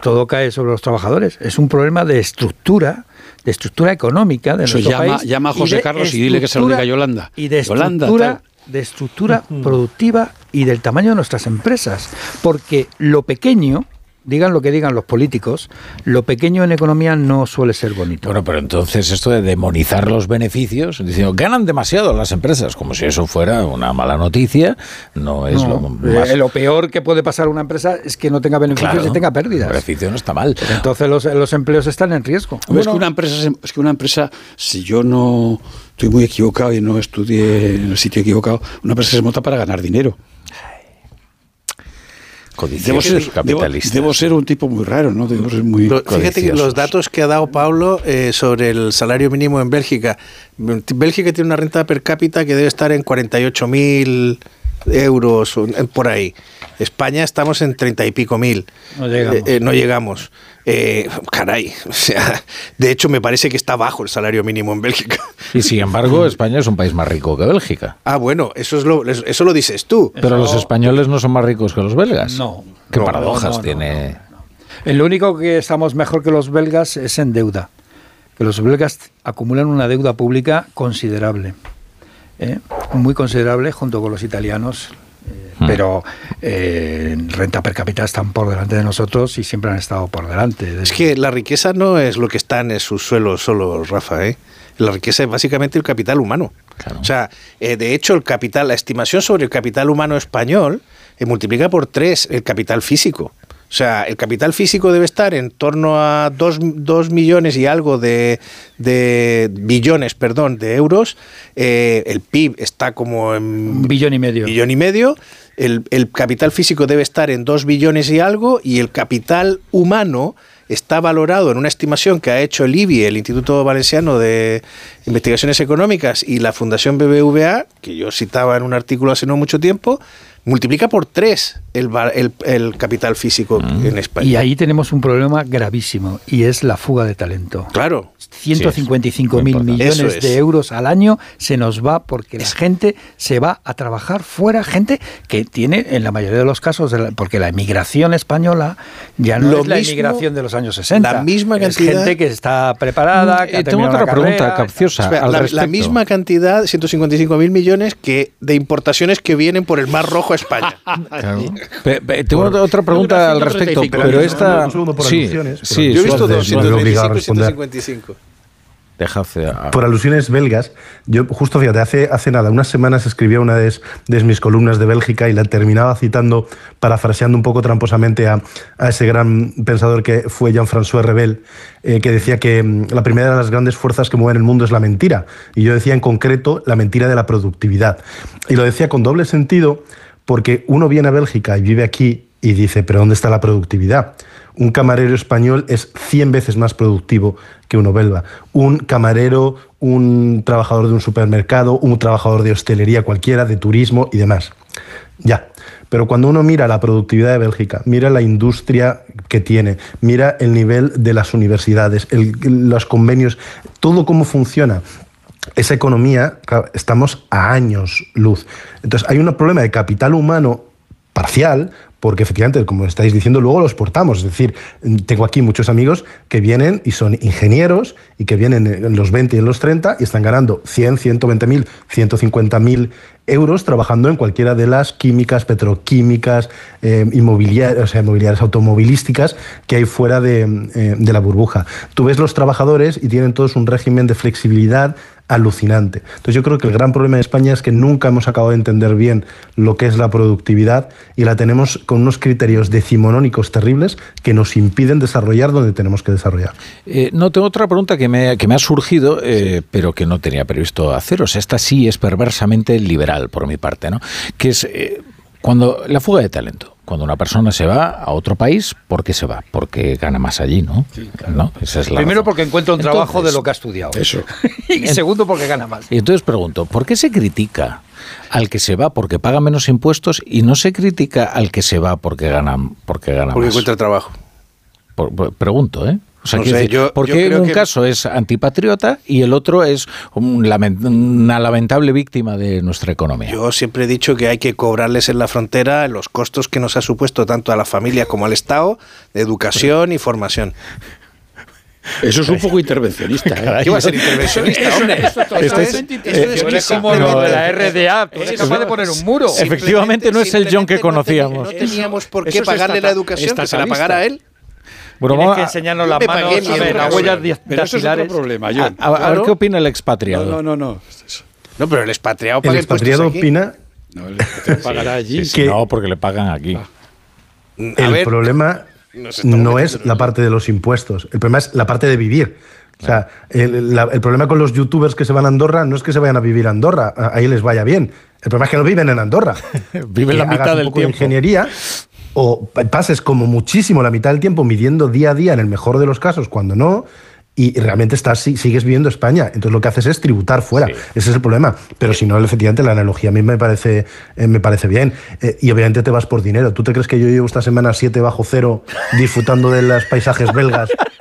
Speaker 3: todo cae sobre los trabajadores. Es un problema de estructura, de estructura económica de
Speaker 5: Eso
Speaker 3: nuestro
Speaker 5: llama,
Speaker 3: país
Speaker 5: llama a José Carlos y dile que se lo diga a Yolanda.
Speaker 3: Y de
Speaker 5: Yolanda,
Speaker 3: estructura,
Speaker 5: tal.
Speaker 3: de estructura productiva y del tamaño de nuestras empresas. Porque lo pequeño, digan lo que digan los políticos, lo pequeño en economía no suele ser bonito.
Speaker 2: Bueno, pero entonces esto de demonizar los beneficios, diciendo ganan demasiado las empresas, como si eso fuera una mala noticia, no es
Speaker 3: No,
Speaker 2: lo más...
Speaker 3: eh, lo peor que puede pasar a una empresa es que no tenga beneficios
Speaker 2: Claro,
Speaker 3: y tenga pérdidas.
Speaker 2: el beneficio no está mal.
Speaker 3: Entonces los, los empleos están en riesgo.
Speaker 5: Es, que una empresa, se- es que una empresa, si yo no estoy muy equivocado y no estudié en el sitio equivocado, una empresa se monta para ganar dinero. Debo ser, debo,
Speaker 2: capitalista.
Speaker 5: debo ser un tipo muy raro, ¿no? Debo ser muy
Speaker 4: Lo- fíjate que los datos que ha dado Pablo eh, sobre el salario mínimo en Bélgica. Bélgica tiene una renta per cápita que debe estar en 48.000 euros o en- por ahí. España estamos en 30 y pico mil.
Speaker 3: No llegamos.
Speaker 4: Eh, eh, no llegamos. Eh, caray, o sea, de hecho me parece que está bajo el salario mínimo en Bélgica.
Speaker 2: Y sin embargo, España es un país más rico que Bélgica.
Speaker 4: Ah, bueno, eso es lo, eso lo dices tú.
Speaker 2: Pero los españoles no son más ricos que los belgas.
Speaker 3: No.
Speaker 2: Qué
Speaker 3: No,
Speaker 2: paradojas
Speaker 3: no, no,
Speaker 2: tiene.
Speaker 3: En lo único que estamos mejor que los belgas es en deuda. Que los belgas acumulan una deuda pública considerable. ¿Eh? Muy considerable junto con los italianos. eh,
Speaker 2: Hmm.
Speaker 3: Pero eh, en renta per cápita están por delante de nosotros y siempre han estado por delante.
Speaker 4: Es que la riqueza no es lo que está en el subsuelo solo, Rafa, ¿eh? La riqueza es básicamente el capital humano. O sea, eh, de hecho, el capital, la estimación sobre el capital humano español eh, multiplica por tres el capital físico. O sea, el capital físico debe estar en torno a 2 millones y algo de, de billones, perdón, de euros. Eh, el PIB está como en
Speaker 3: Un billón y medio.
Speaker 4: billón y medio. El, el capital físico debe estar en 2 billones y algo. Y el capital humano está valorado en una estimación que ha hecho el IBI, el Instituto Valenciano de Investigaciones Económicas, y la Fundación BBVA, que yo citaba en un artículo hace no mucho tiempo, multiplica por tres el, el- el capital físico en España.
Speaker 3: Y ahí tenemos un problema gravísimo y es la fuga de talento.
Speaker 4: Claro.
Speaker 3: 155
Speaker 4: Sí,
Speaker 3: mil millones
Speaker 4: es.
Speaker 3: de euros al año se nos va porque la gente se va a trabajar fuera, gente que tiene en la mayoría de los casos, de la- porque la emigración española ya no
Speaker 4: Lo
Speaker 3: es la
Speaker 4: mismo-
Speaker 3: emigración de los años 60.
Speaker 4: la misma
Speaker 3: Es
Speaker 4: cantidad-
Speaker 3: gente que está preparada, que ha
Speaker 2: Eh, tengo
Speaker 3: terminado
Speaker 2: otra
Speaker 3: la
Speaker 2: pregunta
Speaker 3: carrera.
Speaker 2: capciosa
Speaker 4: Espera,
Speaker 2: al
Speaker 4: la, la misma cantidad, 155 mil millones, que de importaciones que vienen por el Mar Rojo a España.
Speaker 2: Claro. Pe- pe- tengo
Speaker 4: Por-
Speaker 2: otra pregunta al respecto,
Speaker 6: 135,
Speaker 2: pero esta sí, sí,
Speaker 4: Yo he visto
Speaker 2: suave,
Speaker 4: dos,
Speaker 2: suave.
Speaker 6: me he obligado a
Speaker 4: 125 y
Speaker 6: responder.
Speaker 4: 155.
Speaker 2: Dejad a-
Speaker 6: Por alusiones belgas, yo justo fíjate, hace, hace nada, unas semanas escribía una de, de mis columnas de Bélgica y la terminaba citando, parafraseando un poco tramposamente a, a ese gran pensador que fue Jean-François Rebel, eh, que decía que mm, la primera de las grandes fuerzas que mueven el mundo es la mentira. Y yo decía en concreto la mentira de la productividad. Y lo decía con doble sentido porque uno viene a Bélgica y vive aquí y dice, pero ¿dónde está la productividad? Un camarero español es 100 veces más productivo que uno belga. Un camarero, un trabajador de un supermercado, un trabajador de hostelería cualquiera, de turismo y demás. Ya. Pero cuando uno mira la productividad de Bélgica, mira la industria que tiene, mira el nivel de las universidades, los convenios, todo cómo funciona, esa economía, estamos a años luz. Entonces hay un problema de capital humano parcial, porque efectivamente, como estáis diciendo, luego los portamos. Es decir, tengo aquí muchos amigos que vienen y son ingenieros y que vienen en los 20 y en los 30 y están ganando 100, 120 mil, 150 mil euros trabajando en cualquiera de las químicas, petroquímicas, eh, inmobiliarias, o sea, inmobiliarias automovilísticas que hay fuera de, eh, de la burbuja. Tú ves los trabajadores y tienen todos un régimen de flexibilidad alucinante. Entonces yo creo que el gran problema en España es que nunca hemos acabado de entender bien lo que es la productividad y la tenemos con unos criterios decimonónicos terribles que nos impiden desarrollar donde tenemos que desarrollar.
Speaker 2: Eh, no, tengo otra pregunta que me, que me ha surgido, eh, pero que no tenía previsto haceros. Esta sí es perversamente liberal por mi parte, ¿no? Que es eh, cuando la fuga de talento. Cuando una persona se va a otro país, ¿por qué se va? Porque gana más allí, ¿no? ¿No? Esa es la
Speaker 3: Primero
Speaker 2: razón.
Speaker 3: porque encuentra un trabajo de lo que ha estudiado.
Speaker 2: Eso.
Speaker 3: y segundo porque gana más.
Speaker 2: Y entonces pregunto, ¿por qué se critica al que se va porque paga menos impuestos y no se critica al que se va porque gana, porque gana
Speaker 4: Porque
Speaker 2: más?
Speaker 4: encuentra trabajo.
Speaker 2: Por- por- pregunto, ¿eh? O sea,
Speaker 4: No sé,
Speaker 2: decir,
Speaker 4: yo-
Speaker 2: ¿por
Speaker 4: yo
Speaker 2: qué en
Speaker 4: creo
Speaker 2: un
Speaker 4: que-
Speaker 2: caso es antipatriota y el otro es un una lamentable víctima de nuestra economía?
Speaker 4: Yo siempre he dicho que hay que cobrarles en la frontera los costos que nos ha supuesto tanto a la familia como al Estado de educación y formación.
Speaker 5: Eso es un poco intervencionista. ¿eh?
Speaker 4: ¿Qué va a ser intervencionista, hombre?
Speaker 3: Eso es totalmente intervencionista. Es como lo de la RDA. Eres capaz de poner un muro.
Speaker 2: Efectivamente no es el John que conocíamos.
Speaker 4: No teníamos por
Speaker 3: Eso
Speaker 4: qué
Speaker 3: es
Speaker 4: pagarle la educación, que se la pagara él.
Speaker 2: Bueno,
Speaker 3: Tienes
Speaker 2: vamos
Speaker 3: que
Speaker 2: a-
Speaker 3: enseñarnos las manos, a ver, las huellas
Speaker 5: Pero eso es otro problema,
Speaker 2: a,
Speaker 5: John.
Speaker 2: a- a ver qué opina el expatriado.
Speaker 5: No, no, no.
Speaker 4: No, pero el expatriado
Speaker 6: El
Speaker 4: paga
Speaker 6: expatriado
Speaker 4: impuestos aquí.
Speaker 6: opina
Speaker 5: No, el que pagará allí.
Speaker 2: Sí,
Speaker 6: que-
Speaker 2: no, porque le pagan aquí.
Speaker 4: A
Speaker 6: el
Speaker 4: ver,
Speaker 6: problema no es la parte de los impuestos, el problema es la parte de vivir. O sea, el, la- el problema con los youtubers que se van a Andorra no es que se vayan a vivir a Andorra, ahí les vaya bien. El problema es que no viven en Andorra.
Speaker 2: Viven la mitad del
Speaker 6: poco de
Speaker 2: tiempo.
Speaker 6: ingeniería o pa- pases como muchísimo la mitad del tiempo midiendo día a día en el mejor de los casos, cuando no, y realmente estás, si- sigues viviendo España. Entonces lo que haces es tributar fuera. Ese es el problema. Pero si no, efectivamente, la analogía a mí me parece, eh, me parece bien. Eh, y obviamente te vas por dinero. ¿Tú te crees que yo llevo esta semana 7 bajo cero disfrutando de los paisajes belgas?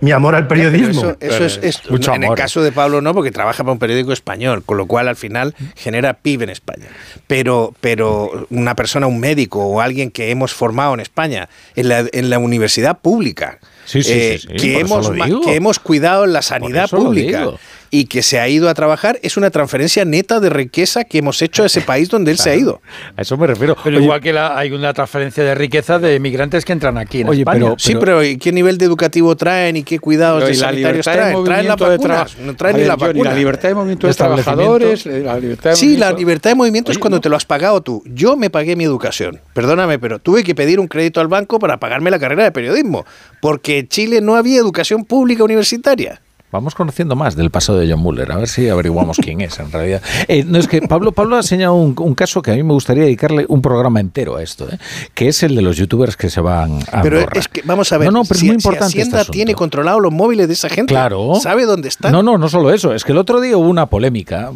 Speaker 6: Mi amor al
Speaker 4: Pero
Speaker 6: periodismo.
Speaker 4: Eso, es, es-
Speaker 2: Mucho
Speaker 4: en el caso de Pablo no, porque trabaja para un periódico español, con lo cual al final genera PIB en España. Pero, pero una persona, un médico o alguien que hemos formado en España, en la, en la universidad pública,
Speaker 2: Sí, sí,
Speaker 4: eh,
Speaker 2: sí,
Speaker 4: que, hemos, que hemos cuidado en la sanidad pública. Y que se ha ido a trabajar, es una transferencia neta de riqueza que hemos hecho a ese país donde él se ha ido.
Speaker 2: A eso me refiero.
Speaker 3: Pero igual que la- hay una transferencia de riqueza de migrantes que entran aquí en
Speaker 2: Oye,
Speaker 3: España.
Speaker 2: pero-
Speaker 4: Sí, pero ¿y qué nivel de educativo traen y qué cuidados
Speaker 5: Pero
Speaker 4: de
Speaker 5: la
Speaker 4: sanitarios
Speaker 5: libertad de
Speaker 4: traen? Traen vacunas,
Speaker 5: traba-
Speaker 4: no traen ni la vacuna.
Speaker 5: la libertad de movimiento de trabajadores, eh, la libertad de
Speaker 4: Sí, la libertad de movimiento es
Speaker 5: Oye,
Speaker 4: cuando
Speaker 5: no.
Speaker 4: te lo has pagado tú. Yo me pagué mi educación. Perdóname, pero tuve que pedir un crédito al banco para pagarme la carrera de periodismo, porque en Chile no había educación pública universitaria.
Speaker 2: Vamos conociendo más del pasado de John Muller, a ver si averiguamos quién es en realidad. Eh, no es que Pablo, Pablo ha señalado un, un caso que a mí me gustaría dedicarle un programa entero a esto, ¿eh? que es el de los youtubers que se van a
Speaker 4: Pero
Speaker 2: Andorra.
Speaker 4: es que, vamos a ver,
Speaker 2: No, no, pero
Speaker 4: si,
Speaker 2: es muy
Speaker 4: si
Speaker 2: importante este
Speaker 4: Hacienda tiene controlado los móviles de esa gente,
Speaker 2: Claro.
Speaker 4: sabe dónde están.
Speaker 2: No, no, no solo eso. Es que el otro día hubo una polémica,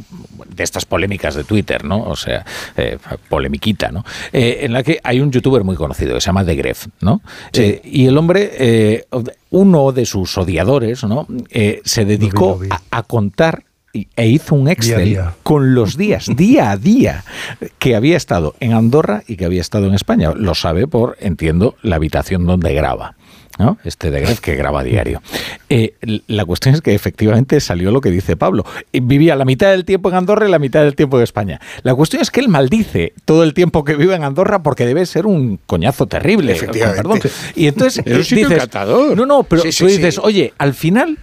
Speaker 2: de estas polémicas de Twitter, ¿no? O sea, eh, polemiquita, ¿no? Eh, en la que hay un youtuber muy conocido que se llama The Gref, ¿no? Eh, y el hombre, uno de sus odiadores, ¿no? Eh, se dedicó A, a contar e hizo un Excel
Speaker 6: día.
Speaker 2: con los días, día a día, que había estado en Andorra y que había estado en España. Lo sabe por, entiendo, la habitación donde graba. ¿No? Este de Gref que graba diario. Eh, la cuestión es que efectivamente salió lo que dice Pablo. Eh, Vivía la mitad del tiempo en Andorra y la mitad del tiempo en España. La cuestión es que él maldice todo el tiempo que vive en Andorra porque debe ser un coñazo terrible.
Speaker 4: Efectivamente.
Speaker 2: perdón. Y entonces
Speaker 5: Es un sitio
Speaker 2: dices,
Speaker 5: encantador.
Speaker 2: no, no, pero
Speaker 4: Sí, sí,
Speaker 2: tú dices,
Speaker 4: sí.
Speaker 2: oye, al final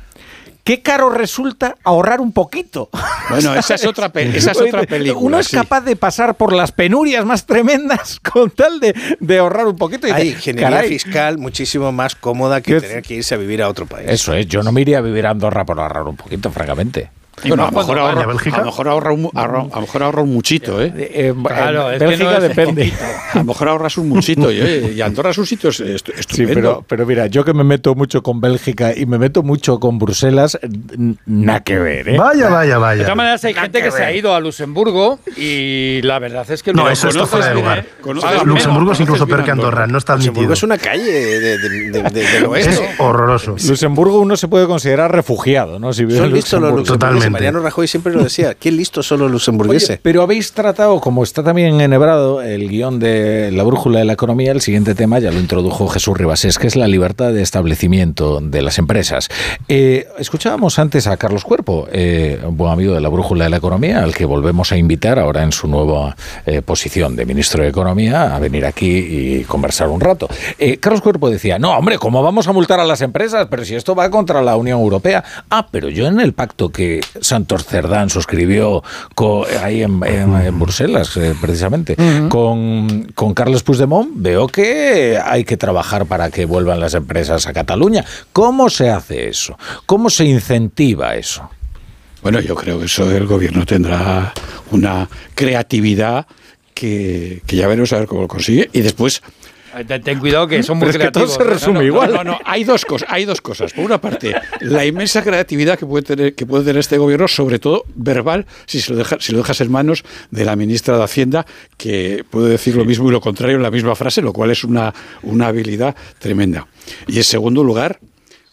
Speaker 2: qué caro resulta ahorrar un poquito.
Speaker 5: Bueno, esa es otra, pe- esa es otra película.
Speaker 2: Uno es
Speaker 5: sí.
Speaker 2: capaz de pasar por las penurias más tremendas con tal de, de ahorrar un poquito. Y
Speaker 4: Hay
Speaker 2: dice,
Speaker 4: ingeniería
Speaker 2: "Caray,
Speaker 4: fiscal muchísimo más cómoda que
Speaker 2: ¿Qué-
Speaker 4: tener que irse a vivir a otro país.
Speaker 2: Eso es, yo no me iría a vivir a Andorra por ahorrar un poquito, francamente.
Speaker 5: Bueno, a lo mejor ahorra,
Speaker 6: ¿Y a Bélgica?
Speaker 5: a lo mejor ahorra un, ahorra- a lo mejor ahorra un muchito, ¿eh?
Speaker 2: Eh,
Speaker 3: Claro,
Speaker 2: en
Speaker 3: es que
Speaker 2: Bélgica
Speaker 3: no es
Speaker 2: depende.
Speaker 5: A lo mejor ahorras un muchito. Y, oye, y Andorra es un sitio est- est-
Speaker 2: Sí,
Speaker 5: estupendo.
Speaker 2: pero, pero mira, yo que me meto mucho con Bélgica y me meto mucho con Bruselas, nada que ver, ¿eh?
Speaker 6: Vaya, vaya,
Speaker 3: De
Speaker 6: vaya.
Speaker 3: todas maneras, hay gente que se ha ido a Luxemburgo y la verdad es que
Speaker 6: No, eso está fuera de lugar.
Speaker 3: ¿eh?
Speaker 6: Luxemburgo es incluso peor que Andorra, no está
Speaker 4: Luxemburgo
Speaker 6: admitido.
Speaker 4: es una calle de- de- de- de- del
Speaker 6: Es
Speaker 4: oeste.
Speaker 6: horroroso.
Speaker 2: Luxemburgo uno se puede considerar refugiado, ¿no? Si vive
Speaker 4: Son
Speaker 2: en
Speaker 4: listos los luxemburgueses. Mariano Rajoy siempre lo decía. Qué listos son los luxemburgueses.
Speaker 2: Oye, pero habéis tratado, como está también enhebrado el guion de la brújula de la economía, el siguiente tema ya lo introdujo Jesús Ribasés, que es la libertad de establecimiento de las empresas. Eh, escuchábamos antes a Carlos Cuerpo, eh, un buen amigo de la brújula de la economía, al que volvemos a invitar ahora en su nueva eh, posición de ministro de Economía a venir aquí y conversar un rato. Carlos Cuerpo decía, no, hombre, ¿cómo vamos a multar a las empresas? Pero si esto va contra la Unión Europea. Ah, pero yo en el pacto que Santos Cerdán suscribió co- ahí en, en- en Bruselas, eh, precisamente, con, con Carles Puigdemont, veo que hay que trabajar para que vuelvan las empresas a Cataluña. ¿Cómo se hace eso? ¿Cómo se incentiva eso?
Speaker 5: Bueno, yo creo que eso el gobierno tendrá una creatividad que, que ya veremos a ver cómo lo consigue. Y después.
Speaker 3: Ten, ten cuidado que son muy
Speaker 2: Pero es que todo
Speaker 3: creativos.
Speaker 2: se
Speaker 3: ¿eh?
Speaker 2: resume
Speaker 5: No, no,
Speaker 2: igual.
Speaker 5: No, no, hay dos cosas. Hay dos cosas. Por una parte, la inmensa creatividad que puede tener, que puede tener este gobierno, sobre todo verbal, si, se lo deja- si lo dejas en manos de la ministra de Hacienda, que puede decir lo mismo y lo contrario en la misma frase, lo cual es una, una habilidad tremenda. Y en segundo lugar,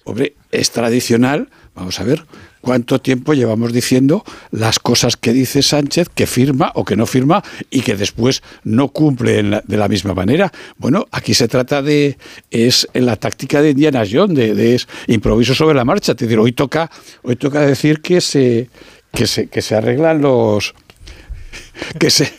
Speaker 5: hombre, es tradicional, vamos a ver, cuánto tiempo llevamos diciendo las cosas que dice Sánchez, que firma o que no firma y que después no cumple de la misma manera. Bueno, aquí se trata de, es en la táctica de Indiana Jones, de, de es improviso sobre la marcha. Es decir, hoy toca, hoy toca decir que se, que se, que se arreglan los, que se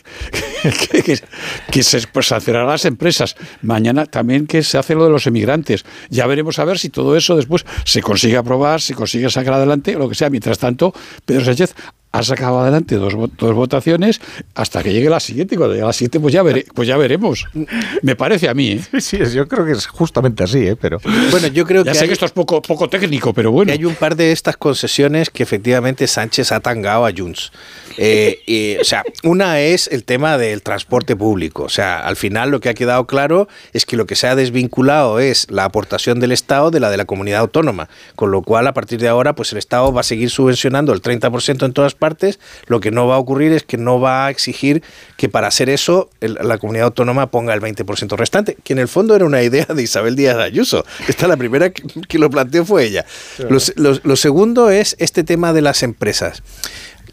Speaker 5: que, se pues, sancionarán las empresas. Mañana también que se hace lo de los emigrantes. Ya veremos a ver si todo eso después se consigue aprobar, se consigue sacar adelante, lo que sea. Mientras tanto, Pedro Sánchez ha sacado adelante dos, vo- dos votaciones hasta que llegue la siguiente. Y cuando llegue la siguiente, pues ya, vere- pues ya veremos. Me parece a mí. ¿eh?
Speaker 2: Sí, sí, yo creo que es justamente así, ¿eh? pero...
Speaker 4: Bueno, yo creo
Speaker 5: Ya
Speaker 4: que
Speaker 5: sé
Speaker 4: hay,
Speaker 5: que esto es poco, poco técnico, pero bueno.
Speaker 4: que hay un par de estas concesiones que efectivamente Sánchez ha tangado a Junts. Eh, y, o sea, una es el tema del transporte público. O sea, al final lo que ha quedado claro es que lo que se ha desvinculado es la aportación del Estado de la de la comunidad autónoma. Con lo cual, a partir de ahora, pues el Estado va a seguir subvencionando el 30% en todas partes. Lo que no va a ocurrir es que no va a exigir que para hacer eso el- la comunidad autónoma ponga el 20% restante, que en el fondo era una idea de Isabel Díaz Ayuso. Esta la primera que, que lo planteó fue ella. Lo, lo- lo segundo es este tema de las empresas.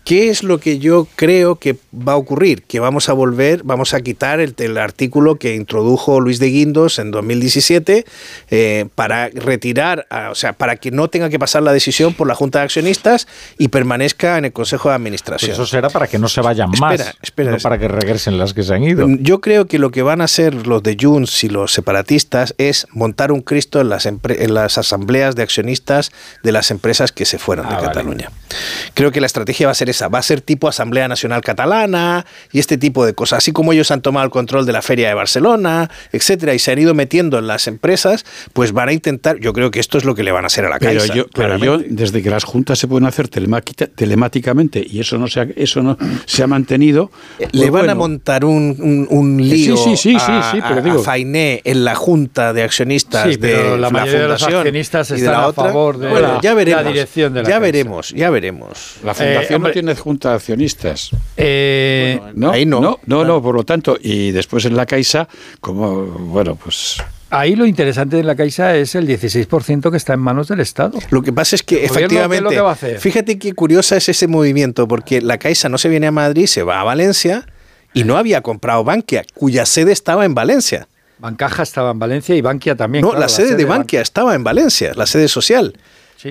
Speaker 4: ¿Qué es lo que yo creo que va a ocurrir? Que vamos a volver, vamos a quitar el, el artículo que introdujo Luis de Guindos en 2017 eh, para retirar, a- o sea, para que no tenga que pasar la decisión por la Junta de Accionistas y permanezca en el Consejo de Administración.
Speaker 2: Pues eso será para que no se vayan más,
Speaker 4: Espera,
Speaker 2: no para que regresen las que se han ido.
Speaker 4: Mm, Yo creo que lo que van a hacer los de Junts y los separatistas es montar un Cristo en las, en las asambleas de accionistas de las empresas que se fueron de Cataluña. Creo que la estrategia va a ser esa, va a ser tipo Asamblea Nacional Catalana y este tipo de cosas, así como ellos han tomado el control de la Feria de Barcelona, etcétera, y se han ido metiendo en las empresas, pues van a intentar, yo creo que esto es lo que le van a hacer a la
Speaker 5: Pero
Speaker 4: Caixa.
Speaker 5: yo, pero yo, desde que las juntas se pueden hacer telemática- telemáticamente y eso no se ha, eso no se ha mantenido.
Speaker 4: Le
Speaker 5: pues
Speaker 4: van a montar un, un- un lío
Speaker 5: sí, sí, sí,
Speaker 4: a,
Speaker 5: sí, pero digo-
Speaker 4: a Fainé en la junta de accionistas
Speaker 3: Sí, pero
Speaker 4: de
Speaker 3: la mayoría de los
Speaker 4: fundación
Speaker 3: accionistas están
Speaker 4: la
Speaker 3: a favor de
Speaker 4: bueno, ya veremos,
Speaker 3: la dirección de la
Speaker 4: ya
Speaker 3: Caixa.
Speaker 4: veremos, ya veremos.
Speaker 5: La fundación
Speaker 3: Eh, hombre,
Speaker 5: no tiene junta de accionistas.
Speaker 3: Eh,
Speaker 5: No,
Speaker 4: Ahí no.
Speaker 5: no, no, no, por lo tanto, y después en la Caixa, como, bueno, pues
Speaker 3: Ahí lo interesante de la Caixa es el 16% que está en manos del Estado.
Speaker 4: Lo que pasa es que
Speaker 3: ¿El es lo
Speaker 4: efectivamente,
Speaker 3: que va a hacer?
Speaker 4: fíjate qué curiosa es ese movimiento, porque la Caixa no se viene a Madrid, se va a Valencia y no había comprado Bankia, cuya sede estaba en Valencia.
Speaker 3: Bancaja estaba en Valencia y Bankia también.
Speaker 4: No,
Speaker 3: claro,
Speaker 4: la sede de Bankia estaba en Valencia, la sede social.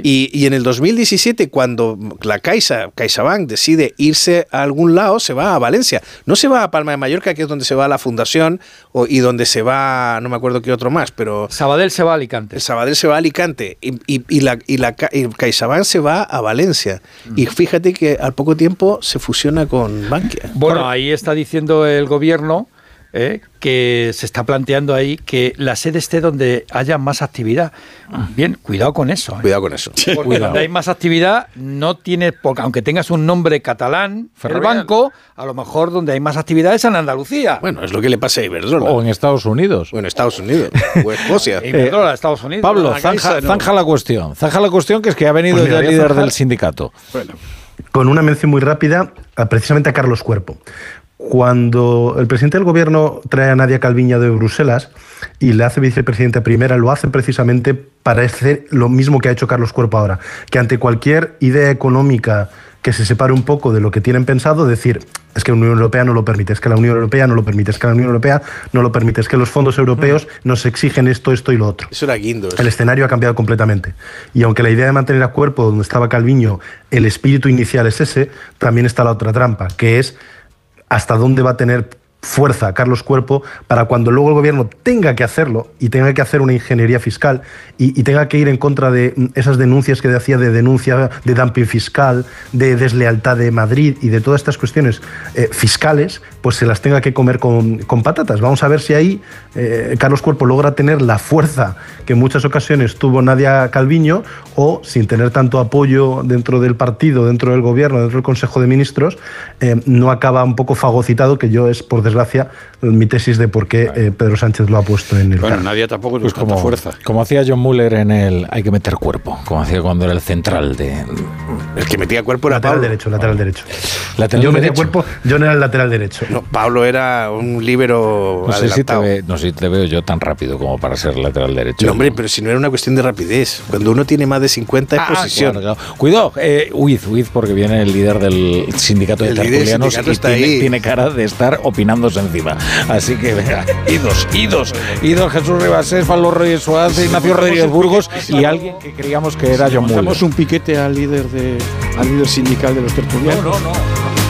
Speaker 4: Y, y en el 2017, cuando la Caixa, CaixaBank decide irse a algún lado, se va a Valencia. No se va a Palma de Mallorca, que es donde se va la fundación, o- y donde se va, no me acuerdo qué otro más, pero...
Speaker 3: Sabadell se va a Alicante.
Speaker 4: Sabadell se va a Alicante y, y- y la, y, la, y CaixaBank se va a Valencia.
Speaker 3: Mm.
Speaker 4: Y fíjate que al poco tiempo se fusiona con Bankia.
Speaker 3: Bueno, ahí está diciendo el gobierno eh, que se está planteando ahí que la sede esté donde haya más actividad. Bien, cuidado con eso. ¿eh?
Speaker 4: Cuidado con eso.
Speaker 3: Porque donde hay más actividad no tiene, porque aunque tengas un nombre catalán, el
Speaker 2: Ferrovial.
Speaker 3: banco, a lo mejor donde hay más actividad es en Andalucía.
Speaker 4: Bueno, es lo que le pasa a Iberdrola.
Speaker 2: O en Estados Unidos.
Speaker 4: O en Estados Unidos. O Escocia.
Speaker 3: Iberdrola, Estados Unidos.
Speaker 2: Pablo, zanja,
Speaker 3: no.
Speaker 2: zanja la cuestión. Zanja la cuestión que es que ha venido
Speaker 6: Pues
Speaker 2: ya el líder
Speaker 6: zanjar.
Speaker 2: del sindicato.
Speaker 6: con una mención muy rápida a- precisamente a Carlos Cuerpo. Cuando el presidente del gobierno trae a Nadia Calviño de Bruselas y le hace vicepresidenta primera, lo hace precisamente para hacer lo mismo que ha hecho Carlos Cuerpo ahora, que ante cualquier idea económica que se separe un poco de lo que tienen pensado, decir, es que la Unión Europea no lo permite, es que la Unión Europea no lo permite, es que la Unión Europea no lo permite, es que los fondos europeos nos exigen esto, esto y lo otro.
Speaker 4: Eso era guindo.
Speaker 6: El escenario ha cambiado completamente. Y aunque la idea de mantener a cuerpo donde estaba Calviño, el espíritu inicial es ese, también está la otra trampa, que es hasta dónde va a tener fuerza Carlos Cuerpo para cuando luego el gobierno tenga que hacerlo y tenga que hacer una ingeniería fiscal y, y tenga que ir en contra de mm, esas denuncias que decía de denuncia de dumping fiscal, de deslealtad de Madrid y de todas estas cuestiones eh, fiscales, pues se las tenga que comer con, con patatas. Vamos a ver si ahí eh, Carlos Cuerpo logra tener la fuerza que en muchas ocasiones tuvo Nadia Calviño o sin tener tanto apoyo dentro del partido, dentro del gobierno, dentro del Consejo de Ministros, eh, no acaba un poco fagocitado, que yo es, por desgracia, mi tesis de por qué eh, Pedro Sánchez lo ha puesto en el
Speaker 5: Bueno, nadie tampoco
Speaker 2: Pues como,
Speaker 5: fuerza.
Speaker 2: como hacía John Muller en el Hay que meter cuerpo, como hacía cuando era el central de.
Speaker 4: El que metía cuerpo era
Speaker 6: Lateral
Speaker 4: Pablo.
Speaker 6: derecho, lateral derecho.
Speaker 2: Lateral
Speaker 6: yo metía
Speaker 2: derecho.
Speaker 6: cuerpo, yo no era el lateral derecho.
Speaker 4: No, Pablo era un líbero
Speaker 2: No sé, si te
Speaker 4: adelantado.
Speaker 2: ve- no sé si te veo yo tan rápido como para ser lateral derecho.
Speaker 4: No, hombre, pero si no era una cuestión de rapidez. Cuando uno tiene más de 50 es
Speaker 2: Ah,
Speaker 4: posición.
Speaker 2: claro, claro. Cuidado, eh, huid, huid, porque viene el líder del sindicato de tertulianos y
Speaker 4: está
Speaker 2: tiene,
Speaker 4: ahí.
Speaker 2: tiene cara de estar encima. Así que venga, idos, idos, idos Jesús Ribasés, Pablo Reyes Suárez, Ignacio Rodríguez Burgos y alguien que creíamos que era John Muller.
Speaker 5: Un piquete al líder, de, al líder sindical de los tertulianos.
Speaker 2: no, no.